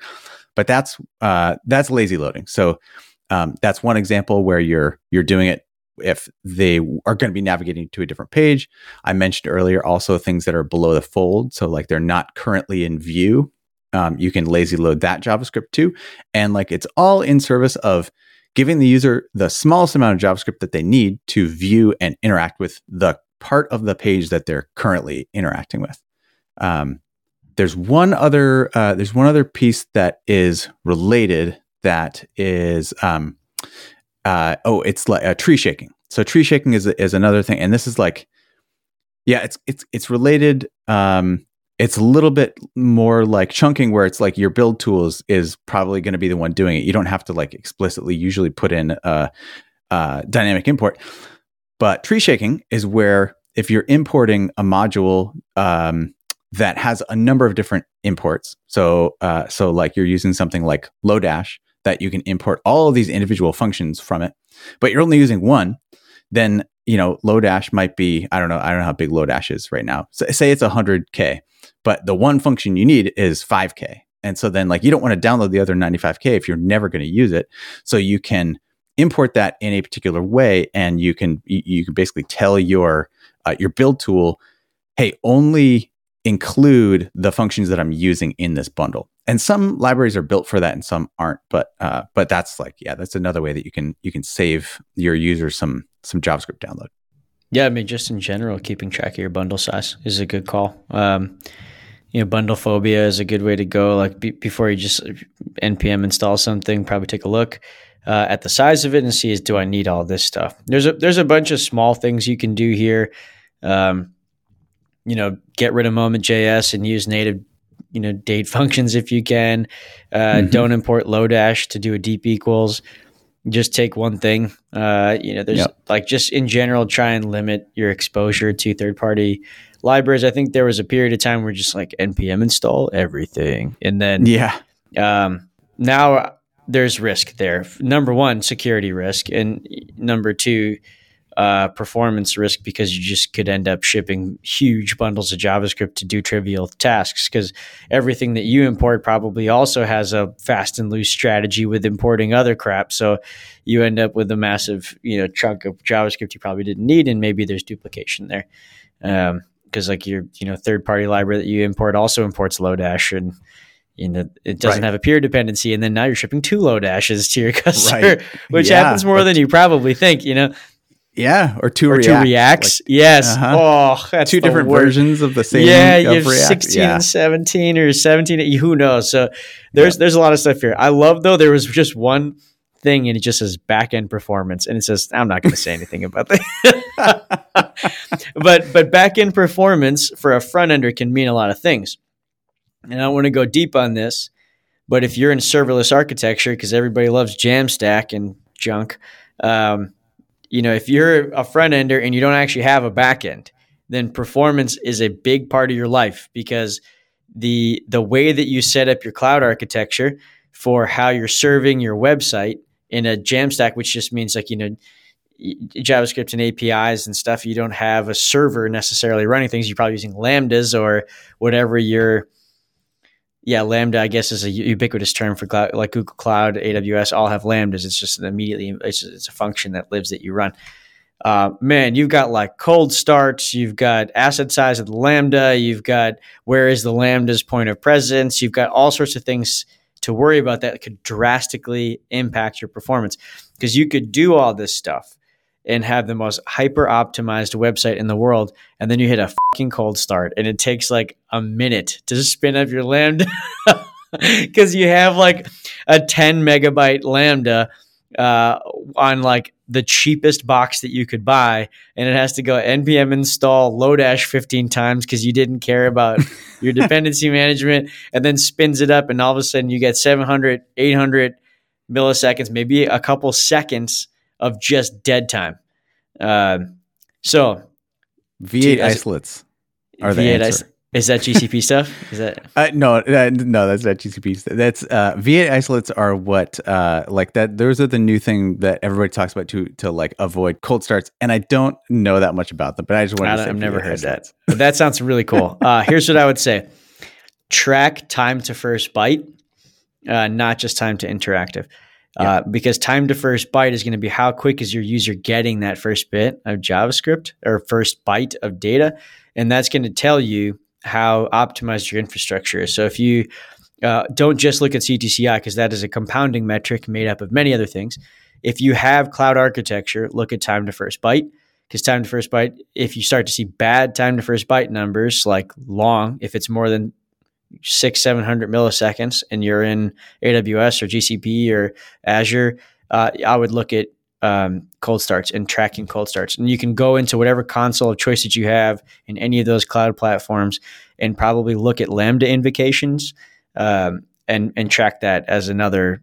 S1: but that's uh, that's lazy loading. So um, that's one example where you're you're doing it if they are going to be navigating to a different page. I mentioned earlier also things that are below the fold, so like they're not currently in view. Um, you can lazy load that JavaScript too, and like it's all in service of giving the user the smallest amount of JavaScript that they need to view and interact with the part of the page that they're currently interacting with. Um, there's one other uh, there's one other piece that is related that is um, uh, oh it's like uh, tree shaking. So tree shaking is is another thing, and this is like yeah it's it's it's related. Um, it's a little bit more like chunking where it's like your build tools is probably going to be the one doing it. You don't have to like explicitly usually put in a, dynamic import. But tree shaking is where if you're importing a module um, that has a number of different imports, so uh, so like you're using something like Lodash that you can import all of these individual functions from it, but you're only using one, then you know Lodash might be I don't know I don't know how big Lodash is right now. So, say it's 100k, but the one function you need is 5k. And so then like you don't want to download the other 95k if you're never going to use it. So you can import that in a particular way and you can you, can basically tell your uh, your build tool, "Hey, only include the functions that I'm using in this bundle." And some libraries are built for that and some aren't, but uh, but that's like yeah, that's another way that you can you can save your users some some JavaScript download.
S2: Yeah, I mean, just in general, keeping track of your bundle size is a good call. Um, you know, Bundlephobia is a good way to go. Like be, before you just npm install something, probably take a look uh, at the size of it and see is do I need all this stuff. There's a there's a bunch of small things you can do here. Um, you know, get rid of Moment.js and use native you know date functions if you can. Uh,
S1: Mhm.
S2: Don't import Lodash to do a deep equals. Just take one thing. Uh, you know, there's
S1: Yep.
S2: like just in general, try and limit your exposure to third party libraries. I think there was a period of time where just like npm install everything, and then
S1: Yeah.
S2: um, now there's risk there. Number one, security risk, and number two, uh, performance risk because you just could end up shipping huge bundles of JavaScript to do trivial tasks. Because everything that you import probably also has a fast and loose strategy with importing other crap. So you end up with a massive, you know, chunk of JavaScript you probably didn't need, and maybe there's duplication there. Because um, like your, you know, third party library that you import also imports Lodash and you know it doesn't right. have a peer dependency and then now you're shipping two Lodashes to your customer right. which yeah, happens more than you probably think you know
S1: yeah, or two
S2: or
S1: React,
S2: two Reacts. Like, yes. Uh-huh. Oh, that's
S1: two different
S2: word.
S1: versions of the same.
S2: Yeah, you have React. sixteen yeah. and seventeen, or seventeen. Who knows? So there's there's a lot of stuff here. I love though. There was just one thing, and it just says back end performance, and it says I'm not going to say anything about that. but but back end performance for a front ender can mean a lot of things, and I don't want to go deep on this. But if you're in serverless architecture, because everybody loves Jamstack and junk. Um, you know, if you're a front ender and you don't actually have a back end, then performance is a big part of your life because the the way that you set up your cloud architecture for how you're serving your website in a Jamstack, which just means like you know JavaScript and APIs and stuff. You don't have a server necessarily running things. You're probably using lambdas or whatever your yeah, Lambda, I guess, is a ubiquitous term for cloud, like Google Cloud, AWS, all have Lambdas. It's just an immediately, it's, it's a function that lives that you run. Uh, man, you've got like cold starts, you've got asset size of the Lambda, you've got where is the Lambda's point of presence, you've got all sorts of things to worry about that could drastically impact your performance because you could do all this stuff and have the most hyper optimized website in the world. And then you hit a fucking cold start and it takes like a minute to spin up your Lambda because you have like a 10 megabyte Lambda uh, on like the cheapest box that you could buy. And it has to go npm install Lodash 15 times because you didn't care about your dependency management and then spins it up. And all of a sudden you get 700, 800 milliseconds, maybe a couple seconds of just dead time. Uh, so
S1: V8 isolates are V8 the answer.
S2: Is that GCP stuff? Is that
S1: uh, no, uh, no? That's not GCP. Stuff. That's uh, V8 isolates are what uh, like that. Those are the new thing that everybody talks about to to like avoid cold starts. And I don't know that much about them, but I just want to say
S2: I've never heard isolates. that. But that sounds really cool. Uh, here's what I would say: track time to first byte, uh, not just time to interactive. Yeah. Uh, because time to first byte is going to be how quick is your user getting that first bit of JavaScript or first byte of data. And that's going to tell you how optimized your infrastructure is. So if you uh, don't just look at CTCI, because that is a compounding metric made up of many other things. If you have cloud architecture, look at time to first byte. Because time to first byte, if you start to see bad time to first byte numbers, like long, if it's more than six, 700 milliseconds and you're in AWS or GCP or Azure, uh, I would look at um, cold starts and tracking cold starts. And you can go into whatever console of choice that you have in any of those cloud platforms and probably look at Lambda invocations um, and, and track that as another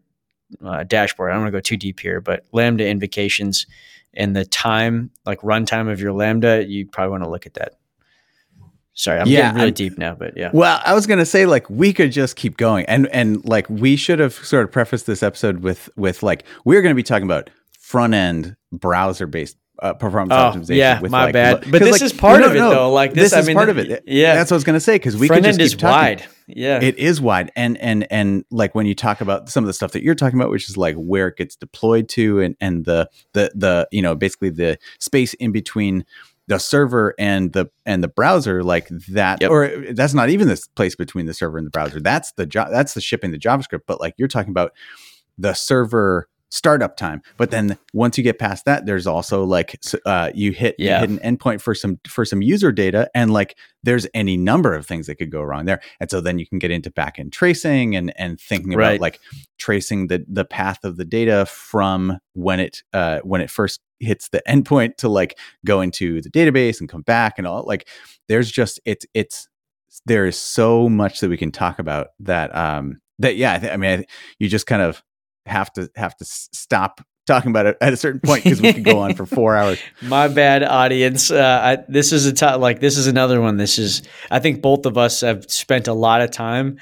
S2: uh, dashboard. I don't want to go too deep here, but Lambda invocations and the time, like runtime of your Lambda, you probably want to look at that. Sorry, I'm yeah, getting really I'm, deep now, but yeah.
S1: Well, I was gonna say like we could just keep going, and and like we should have sort of prefaced this episode with with like we're gonna be talking about front end browser based uh, performance
S2: oh,
S1: optimization.
S2: Yeah, with my like, bad. But this like, is part no, of it, no, though. Like this,
S1: this is mean, part of it. Yeah, that's what I was going to say because we front could just end keep is talking.
S2: wide. Yeah,
S1: it is wide, and and and like when you talk about some of the stuff that you're talking about, which is like where it gets deployed to, and and the the the you know basically the space in between the server and the and the browser like that yep. or that's not even the place between the server and the browser that's the jo- that's the shipping the javascript but like you're talking about the server startup time but then once you get past that there's also like uh, you hit yeah. you hit an endpoint for some for some user data and like there's any number of things that could go wrong there and so then you can get into backend tracing and and thinking right. about like tracing the the path of the data from when it uh when it first hits the endpoint to like go into the database and come back and all like there's just it's it's there is so much that we can talk about that um that yeah I, th- I mean I, you just kind of have to have to stop talking about it at a certain point because we could go on for four hours.
S2: My bad, audience. Uh, I, this is a t- like this is another one. This is I think both of us have spent a lot of time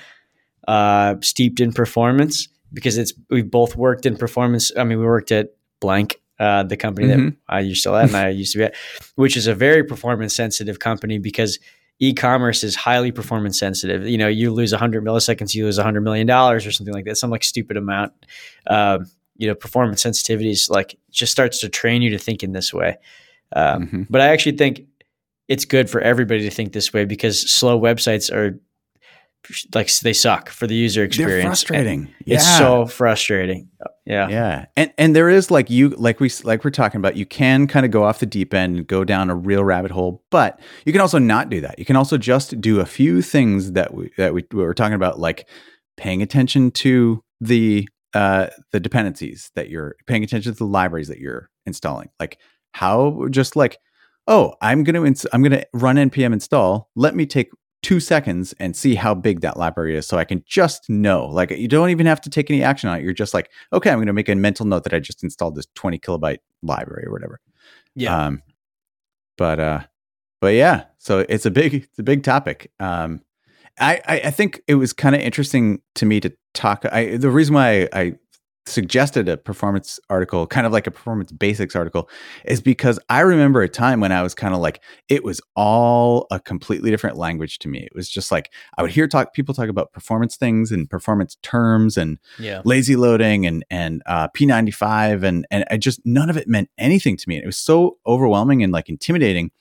S2: uh, steeped in performance, because it's we've both worked in performance. I mean, we worked at blank, uh, the company
S1: Mhm.
S2: that I used to at and I used to be at, which is a very performance sensitive company because e-commerce is highly performance sensitive. You know, you lose 100 milliseconds, you lose 100 million dollars or something like that, some like stupid amount. Um, you know, performance sensitivity is like just starts to train you to think in this way. Um,
S1: Mhm.
S2: But I actually think it's good for everybody to think this way because slow websites are like they suck for the user experience.
S1: They're frustrating.
S2: It's so frustrating. Yeah.
S1: Yeah, and and there is like you like we like we're talking about. You can kind of go off the deep end and go down a real rabbit hole, but you can also not do that. You can also just do a few things that we that we, we were talking about, like paying attention to the uh the dependencies that you're paying attention to the libraries that you're installing. Like how just like oh, I'm gonna ins- I'm gonna run npm install. Let me take two seconds and see how big that library is, so I can just know. Like you don't even have to take any action on it. You're just like okay, I'm going to make a mental note that I just installed this 20 kilobyte library or whatever.
S2: Yeah.
S1: Um, but uh, but yeah, so it's a big it's a big topic. Um, I I, I think it was kind of interesting to me to talk. I the reason why I, I suggested a performance article, kind of like a performance basics article, is because I remember a time when I was kind of like it was all a completely different language to me. It was just like I would hear talk people talk about performance things and performance terms and
S2: yeah.
S1: lazy loading and and uh, P95 and and I just none of it meant anything to me. It was so overwhelming and like intimidating.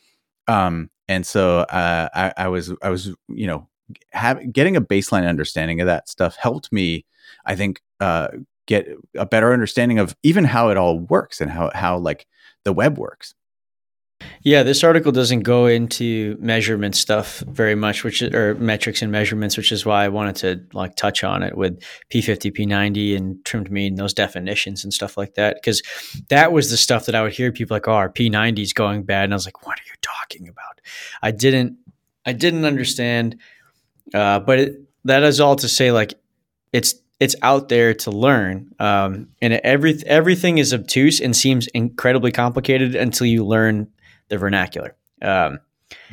S1: Um, and so uh, I, I was I was you know have, getting a baseline understanding of that stuff helped me. I think uh, get a better understanding of even how it all works and how how like the web works.
S2: Yeah, this article doesn't go into measurement stuff very much, which or metrics and measurements, which is why I wanted to like touch on it with P50, P90, and trimmed mean, those definitions and stuff like that. Because that was the stuff that I would hear people like, "Oh, our P90 is going bad," and I was like, "What are you talking about?" I didn't, I didn't understand. Uh, but it, that is all to say, like, it's it's out there to learn, um, and every everything is obtuse and seems incredibly complicated until you learn the vernacular. Um,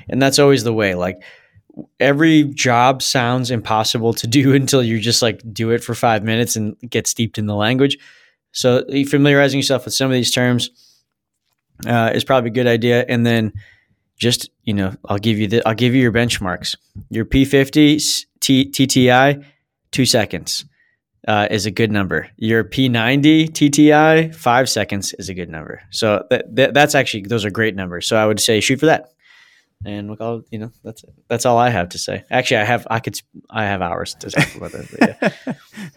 S2: and that's always the way. Like every job sounds impossible to do until you just like do it for five minutes and get steeped in the language. So familiarizing yourself with some of these terms uh, is probably a good idea. And then just you know, I'll give you the I'll give you your benchmarks. Your P50 T, TTI two seconds uh, is a good number. Your P90 TTI, five seconds is a good number. So that, that, that's actually those are great numbers. So I would say shoot for that. And look, all you know, that's that's all I have to say. Actually, I have I could I have hours to talk about that.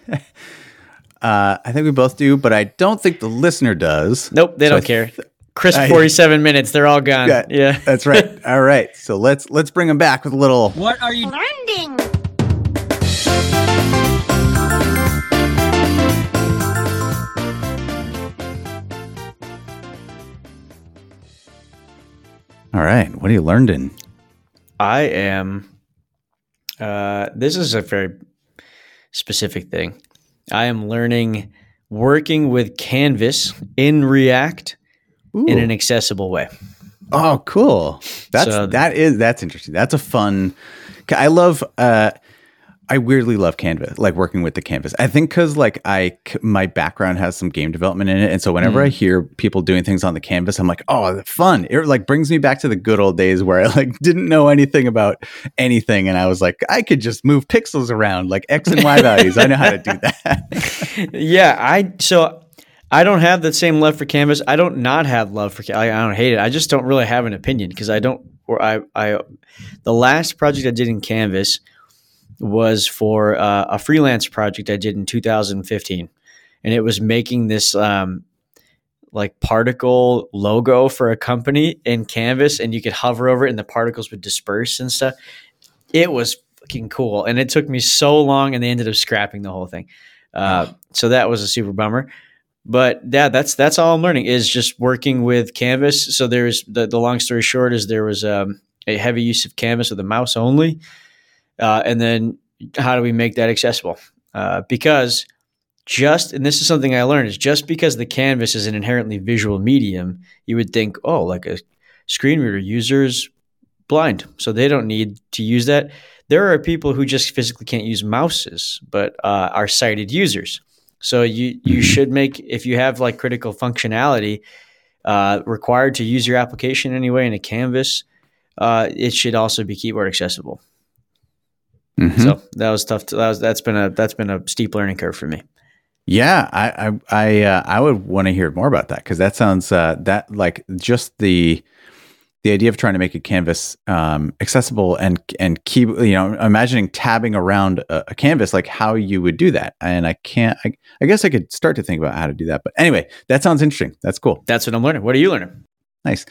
S2: Yeah.
S1: uh, I think we both do, but I don't think the listener does.
S2: Nope, they
S1: So
S2: don't
S1: I
S2: care.
S1: th-
S2: Crisp
S1: I-
S2: forty-seven minutes. They're all gone.
S1: Yeah.
S2: Yeah.
S1: That's right. All right, so let's let's bring them back with a little.
S3: What are you
S4: Learning.
S1: All right, what have you learned in?
S2: I am. Uh, this is a very specific thing. I am learning working with Canvas in React in an accessible way.
S1: Oh, cool. That's
S2: So-
S1: that is that's interesting. That's a fun. I love. uh I weirdly love Canvas, like working with the Canvas. I think because like I my background has some game development in it, and so whenever
S2: Mm.
S1: I hear people doing things on the Canvas, I'm like, oh, fun! It like brings me back to the good old days where I like didn't know anything about anything, and I was like, I could just move pixels around like X and Y values. I know how to do that.
S2: yeah, I so I don't have the same love for Canvas. I don't not have love for. Ca- I, I don't hate it. I just don't really have an opinion because I don't. Or I, I, the last project I did in Canvas was for uh, a freelance project I did in 2015, and it was making this um, like particle logo for a company in Canvas, and you could hover over it, and the particles would disperse and stuff. It was fucking cool, and it took me so long, and they ended up scrapping the whole thing. Uh, so that was a super bummer. But yeah, that's that's all I'm learning is just working with Canvas. So there's the the long story short is there was um, a heavy use of Canvas with a mouse only, uh, and then how do we make that accessible? Uh, because just and this is something I learned is just because the canvas is an inherently visual medium, you would think, oh, like a screen reader user's blind, so they don't need to use that. There are people who just physically can't use mouses, but uh, are sighted users. So you you should make if you have like critical functionality uh, required to use your application anyway in a canvas, uh, it should also be keyboard accessible.
S1: Mhm.
S2: So that was tough. To, that was that's been a that's been a steep learning curve for me.
S1: Yeah, I I I, uh, I would want to hear more about that because that sounds uh, that like just the the idea of trying to make a canvas um, accessible and and keep you know imagining tabbing around a, a canvas like how you would do that and I can't I, I guess I could start to think about how to do that but anyway that sounds interesting that's cool
S2: That's what I'm learning. What are you learning?
S1: Nice.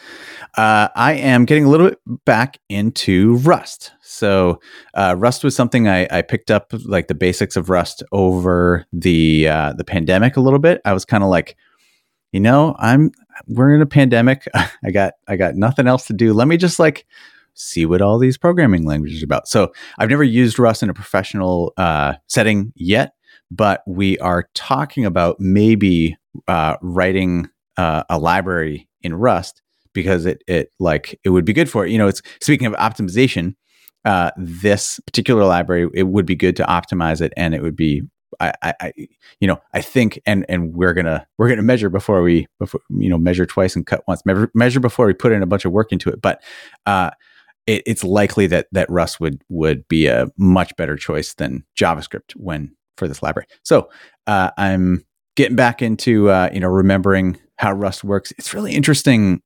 S1: Uh, I am getting a little bit back into Rust. So uh, Rust was something I, I picked up, like the basics of Rust over the uh, the pandemic a little bit. I was kind of like, you know, I'm we're in a pandemic. I got I got nothing else to do. Let me just like see what all these programming languages are about. So I've never used Rust in a professional uh, setting yet, but we are talking about maybe uh, writing uh, a library in Rust because it it like it would be good for it. You know, it's speaking of optimization. Uh, this particular library, it would be good to optimize it, and it would be, I, I, you know, I think, and and we're gonna we're gonna measure before we before you know measure twice and cut once. Measure, measure before we put in a bunch of work into it, but uh, it, it's likely that that Rust would would be a much better choice than JavaScript when for this library. So uh, I'm getting back into uh, you know remembering how Rust works. It's really interesting.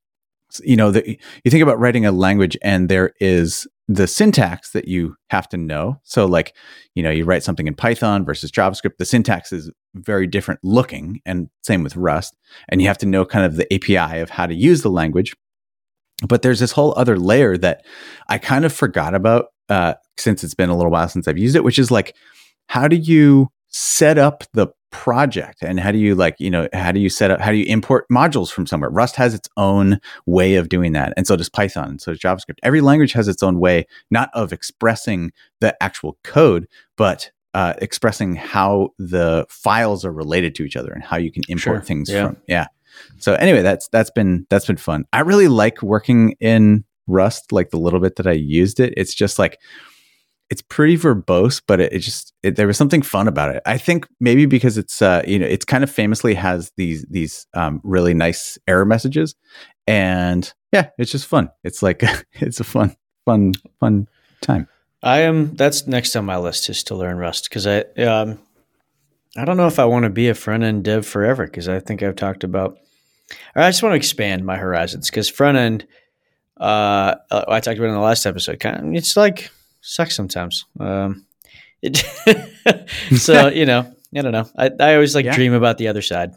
S1: You know, that you think about writing a language, and there is the syntax that you have to know. So, like, you know, you write something in Python versus JavaScript. The syntax is very different looking, and same with Rust. And you have to know kind of the API of how to use the language. But there's this whole other layer that I kind of forgot about uh, since it's been a little while since I've used it, which is like, how do you set up the project? And how do you like you know how do you set up how do you import modules from somewhere? Rust has its own way of doing that and so does python and so does javascript. Every language has its own way not of expressing the actual code but uh, expressing how the files are related to each other and how you can import
S2: Sure.
S1: things
S2: Yeah.
S1: from yeah. So anyway that's that's been that's been fun. I really like working in rust like the little bit that i used it. It's just like it's pretty verbose, but it, it just it, there was something fun about it. I think maybe because it's uh you know it's kind of famously has these these um, really nice error messages, and yeah, it's just fun. It's like it's a fun fun fun time.
S2: I am. That's next on my list is to learn Rust because I um, I don't know if I want to be a front end dev forever because I think I've talked about. I just want to expand my horizons because front end. Uh, I talked about in the last episode. Kind of, it's like sucks sometimes. Um, it so you know, I don't know. I, I always like
S1: Yeah.
S2: dream about the other side.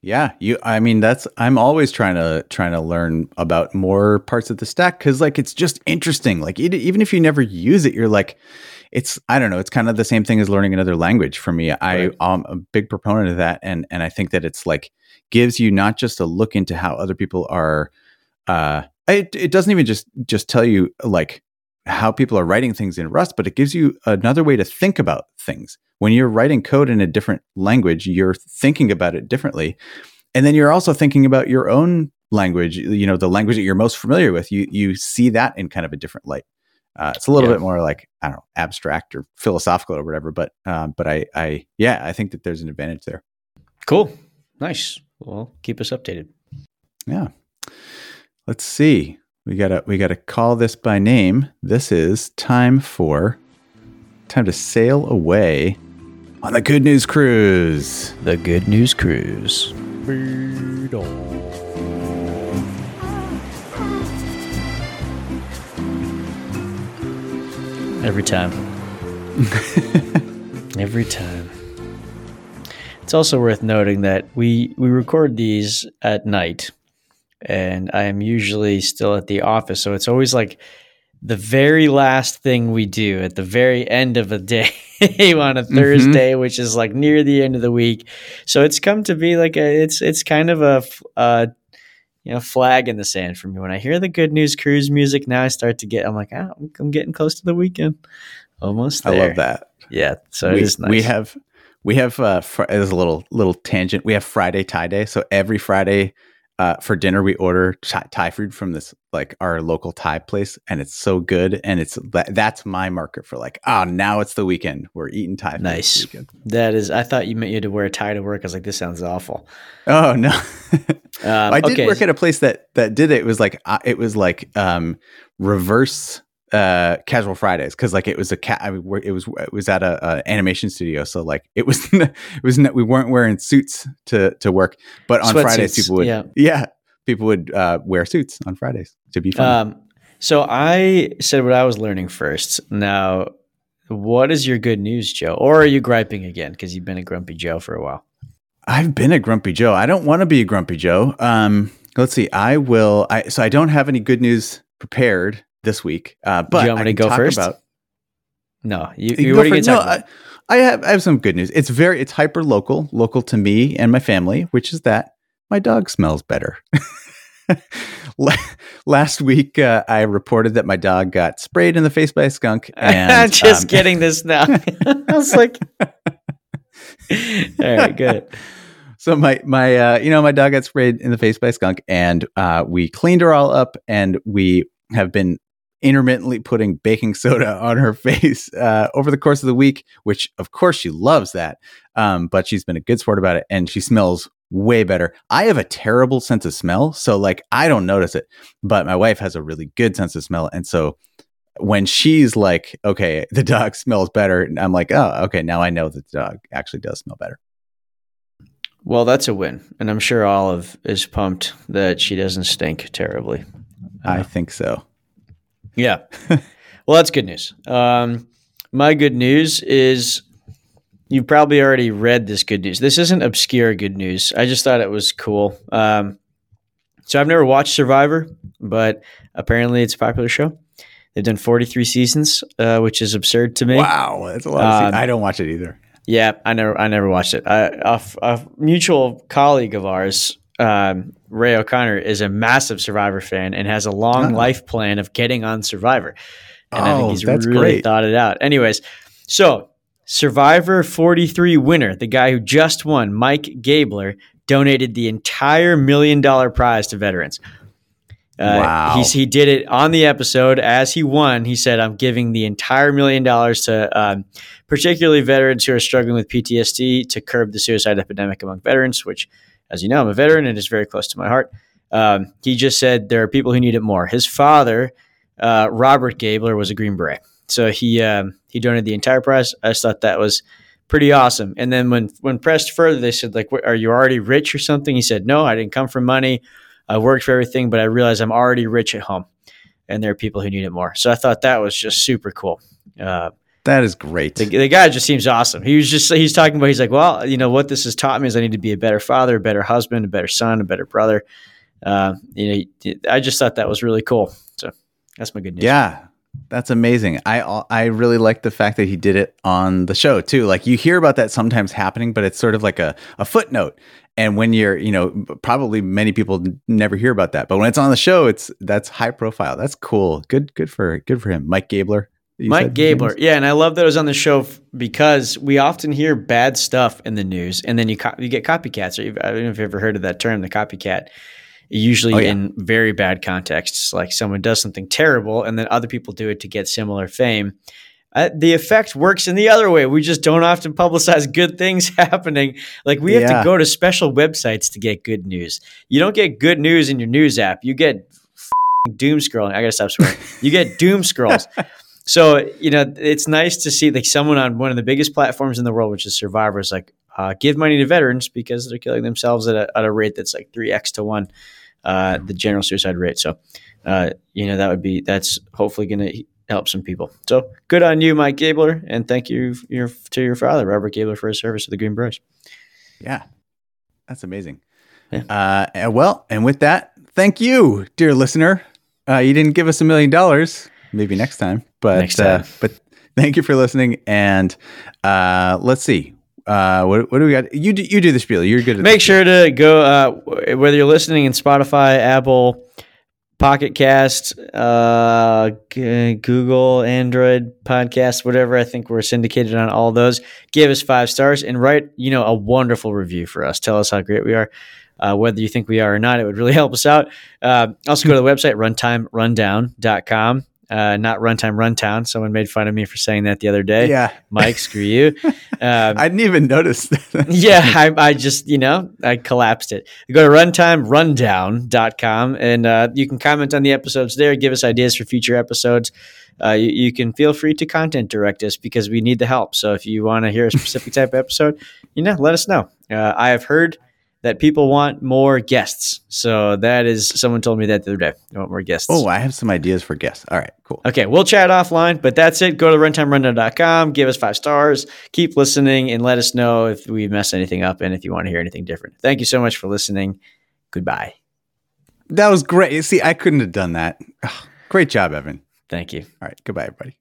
S1: Yeah, you. I mean, that's. I'm always trying to trying to learn about more parts of the stack because, like, it's just interesting. Like, e- even if you never use it, you're like, it's. I don't know. It's kind of the same thing as learning another language for me. I
S2: Right.
S1: am a big proponent of that, and and I think that it's like gives you not just a look into how other people are. Uh, it it doesn't even just just tell you like how people are writing things in Rust, but it gives you another way to think about things. When you're writing code in a different language, you're thinking about it differently. And then you're also thinking about your own language, you know, the language that you're most familiar with. You you see that in kind of a different light. Uh, it's a little
S2: Yeah.
S1: bit more like I don't know, abstract or philosophical or whatever. But um, but I I yeah, I think that there's an advantage there.
S2: Cool, nice. Well, keep us updated.
S1: Yeah. Let's see. We gotta we gotta call this by name. This is time for time to sail away on the good news cruise.
S2: The Good News Cruise. Every time. Every time. It's also worth noting that we we record these at night, and I am usually still at the office, so it's always like the very last thing we do at the very end of a day on a Thursday, which is like near the end of the week. So it's come to be like a it's it's kind of a, uh, you know flag in the sand for me. When I hear the good news cruise music, now I start to get I'm like ah, I'm, getting close to the weekend, almost.
S1: I love that.
S2: Yeah, so
S1: we,
S2: it is nice.
S1: we have we have uh fr- a little little tangent. We have Friday tie day. So every Friday uh, for dinner we order Thai, food from this like our local Thai place, and it's so good. And it's that, that's my marker for like, oh, now it's the weekend. We're eating Thai. Food
S2: Nice. That is, I thought you meant you had to wear a tie to work. I was like, this sounds awful.
S1: Oh no.
S2: Um,
S1: I did
S2: okay.
S1: work at a place that that did it. It was like uh, it was like um reverse uh casual fridays because like it was a cat I mean, it was it was at a, a animation studio so like it was it was we weren't wearing suits to to work but on fridays
S2: Sweatsuits,
S1: people would
S2: yeah.
S1: yeah, people would uh wear suits on fridays to be fun
S2: Um, so I said what I was learning first. Now, what is your good news, Joe? Or are you griping again because you've been a grumpy Joe for a while?
S1: I've been a grumpy Joe. I don't want to be a grumpy Joe. Um, let's see. I will. I so I don't have any good news prepared this week. Uh, but
S2: you want me to go first?
S1: About,
S2: No, you,
S1: You
S2: you
S1: go
S2: what are you going to
S1: no? I, I have I have some good news. It's very it's hyper local, local to me and my family, which is that my dog smells better. Last week, uh, I reported that my dog got sprayed in the face by a skunk. And
S2: I'm just
S1: um,
S2: getting this now. I was like, all right, good.
S1: so my my uh, you know my dog got sprayed in the face by a skunk, and uh, we cleaned her all up, and we have been intermittently putting baking soda on her face uh, over the course of the week. Which of course she loves that, um, but she's been a good sport about it, and she smells way better. I have a terrible sense of smell, so like I don't notice it, but my wife has a really good sense of smell, and so. When she's like, okay, the dog smells better, I'm like, oh, okay, now I know that the dog actually does smell better.
S2: Well, that's a win. And I'm sure Olive is pumped that she doesn't stink terribly.
S1: I think so.
S2: Yeah. well, that's good news. Um, my good news is you've probably already read this good news. This isn't obscure good news. I just thought it was cool. Um, so I've never watched Survivor, but apparently it's a popular show. They've done 43 seasons, uh, which is absurd to me.
S1: Wow, that's a lot. Of
S2: Um,
S1: I don't watch it either.
S2: Yeah, I never, I never watched it. I, a, a mutual colleague of ours, um, Ray O'Connor, is a massive Survivor fan and has a long
S1: Oh.
S2: life plan of getting on Survivor. And I think
S1: Oh,
S2: he's
S1: that's
S2: really
S1: great.
S2: thought it out. Anyways, so Survivor 43 winner, the guy who just won, Mike Gabler, donated the entire million dollar prize to veterans. Uh,
S1: Wow.
S2: He's, he did it on the episode as he won. He said, "I'm giving the entire million dollars to um, particularly veterans who are struggling with PTSD to curb the suicide epidemic among veterans." Which, as you know, I'm a veteran and it's very close to my heart. Um, he just said there are people who need it more. His father, uh, Robert Gabler, was a Green Beret, so he um, he donated the entire prize. I just thought that was pretty awesome. And then when when pressed further, they said like, "Are you already rich or something?" He said, "No, I didn't come from money. I worked for everything, but I realized I'm already rich at home, and there are people who need it more." So I thought that was just super cool. Uh,
S1: That is great.
S2: the, the guy just seems awesome. He was just he's talking about he's like, well, you know what this has taught me is I need to be a better father, a better husband, a better son, a better brother. Uh, you know, I just thought that was really cool. So that's my good news.
S1: yeah, that's amazing. I I really like the fact that he did it on the show too. Like you hear about that sometimes happening, but it's sort of like a, a footnote. And when you're, you know, probably many people never hear about that, but when it's on the show, it's that's high profile. That's cool. Good, good for good for him, Mike Gabler.
S2: Mike Gabler, yeah, and I love that it was on the show f- because we often hear bad stuff in the news, and then you co- you get copycats. Or I don't know if you've ever heard of that term, the copycat. Usually
S1: Oh, yeah.
S2: in very bad contexts, like someone does something terrible, and then other people do it to get similar fame. Uh, the effect works in the other way. We just don't often publicize good things happening. Like we have
S1: Yeah.
S2: to go to special websites to get good news. You don't get good news in your news app. You get doom scrolling. I gotta stop swearing. You get doom scrolls. So you know, it's nice to see like someone on one of the biggest platforms in the world, which is Survivor, is like uh, give money to veterans because they're killing themselves at a, at a rate that's like three x to one uh, the general suicide rate. So uh, you know that would be that's hopefully going to help some people. So good on you, Mike Gabler, and thank you your, to your father, Robert Gabler, for his service to the Green Berets.
S1: Yeah, that's amazing.
S2: Yeah.
S1: Uh, well, and with that, thank you, dear listener. Uh, you didn't give us a million dollars. Maybe next time, but
S2: Next time.
S1: Uh, but thank you for listening. And uh, let's see. Uh, what, what do we got? You do, you do the spiel. You're good at
S2: Make sure to go uh, whether you're listening in Spotify, Apple, Pocket Cast, uh, G- Google, Android podcast, whatever. I think we're syndicated on all those. Give us five stars and write, you know, a wonderful review for us. Tell us how great we are. Uh, whether you think we are or not, it would really help us out. Uh, also, go to the website, runtimerundown.com. Uh, not runtime runtown. Someone made fun of me for saying that the other day.
S1: Yeah.
S2: Mike, screw you. Um,
S1: I didn't even notice that.
S2: yeah, I, I just, you know, I collapsed it. You go to runtimerundown.com and uh, you can comment on the episodes there, give us ideas for future episodes. Uh, you, you can feel free to content direct us because we need the help. So if you want to hear a specific type of episode, you know, let us know. Uh, I have heard that people want more guests. So that is, someone told me that the other day. They want more guests.
S1: Oh, I have some ideas for guests. All right, cool.
S2: Okay, we'll chat offline, but that's it. Go to runtimerundown.com, give us five stars, keep listening, and let us know if we mess anything up and if you want to hear anything different. Thank you so much for listening. Goodbye.
S1: That was great. See, I couldn't have done that. Great job, Evan.
S2: Thank you.
S1: All right, goodbye, everybody.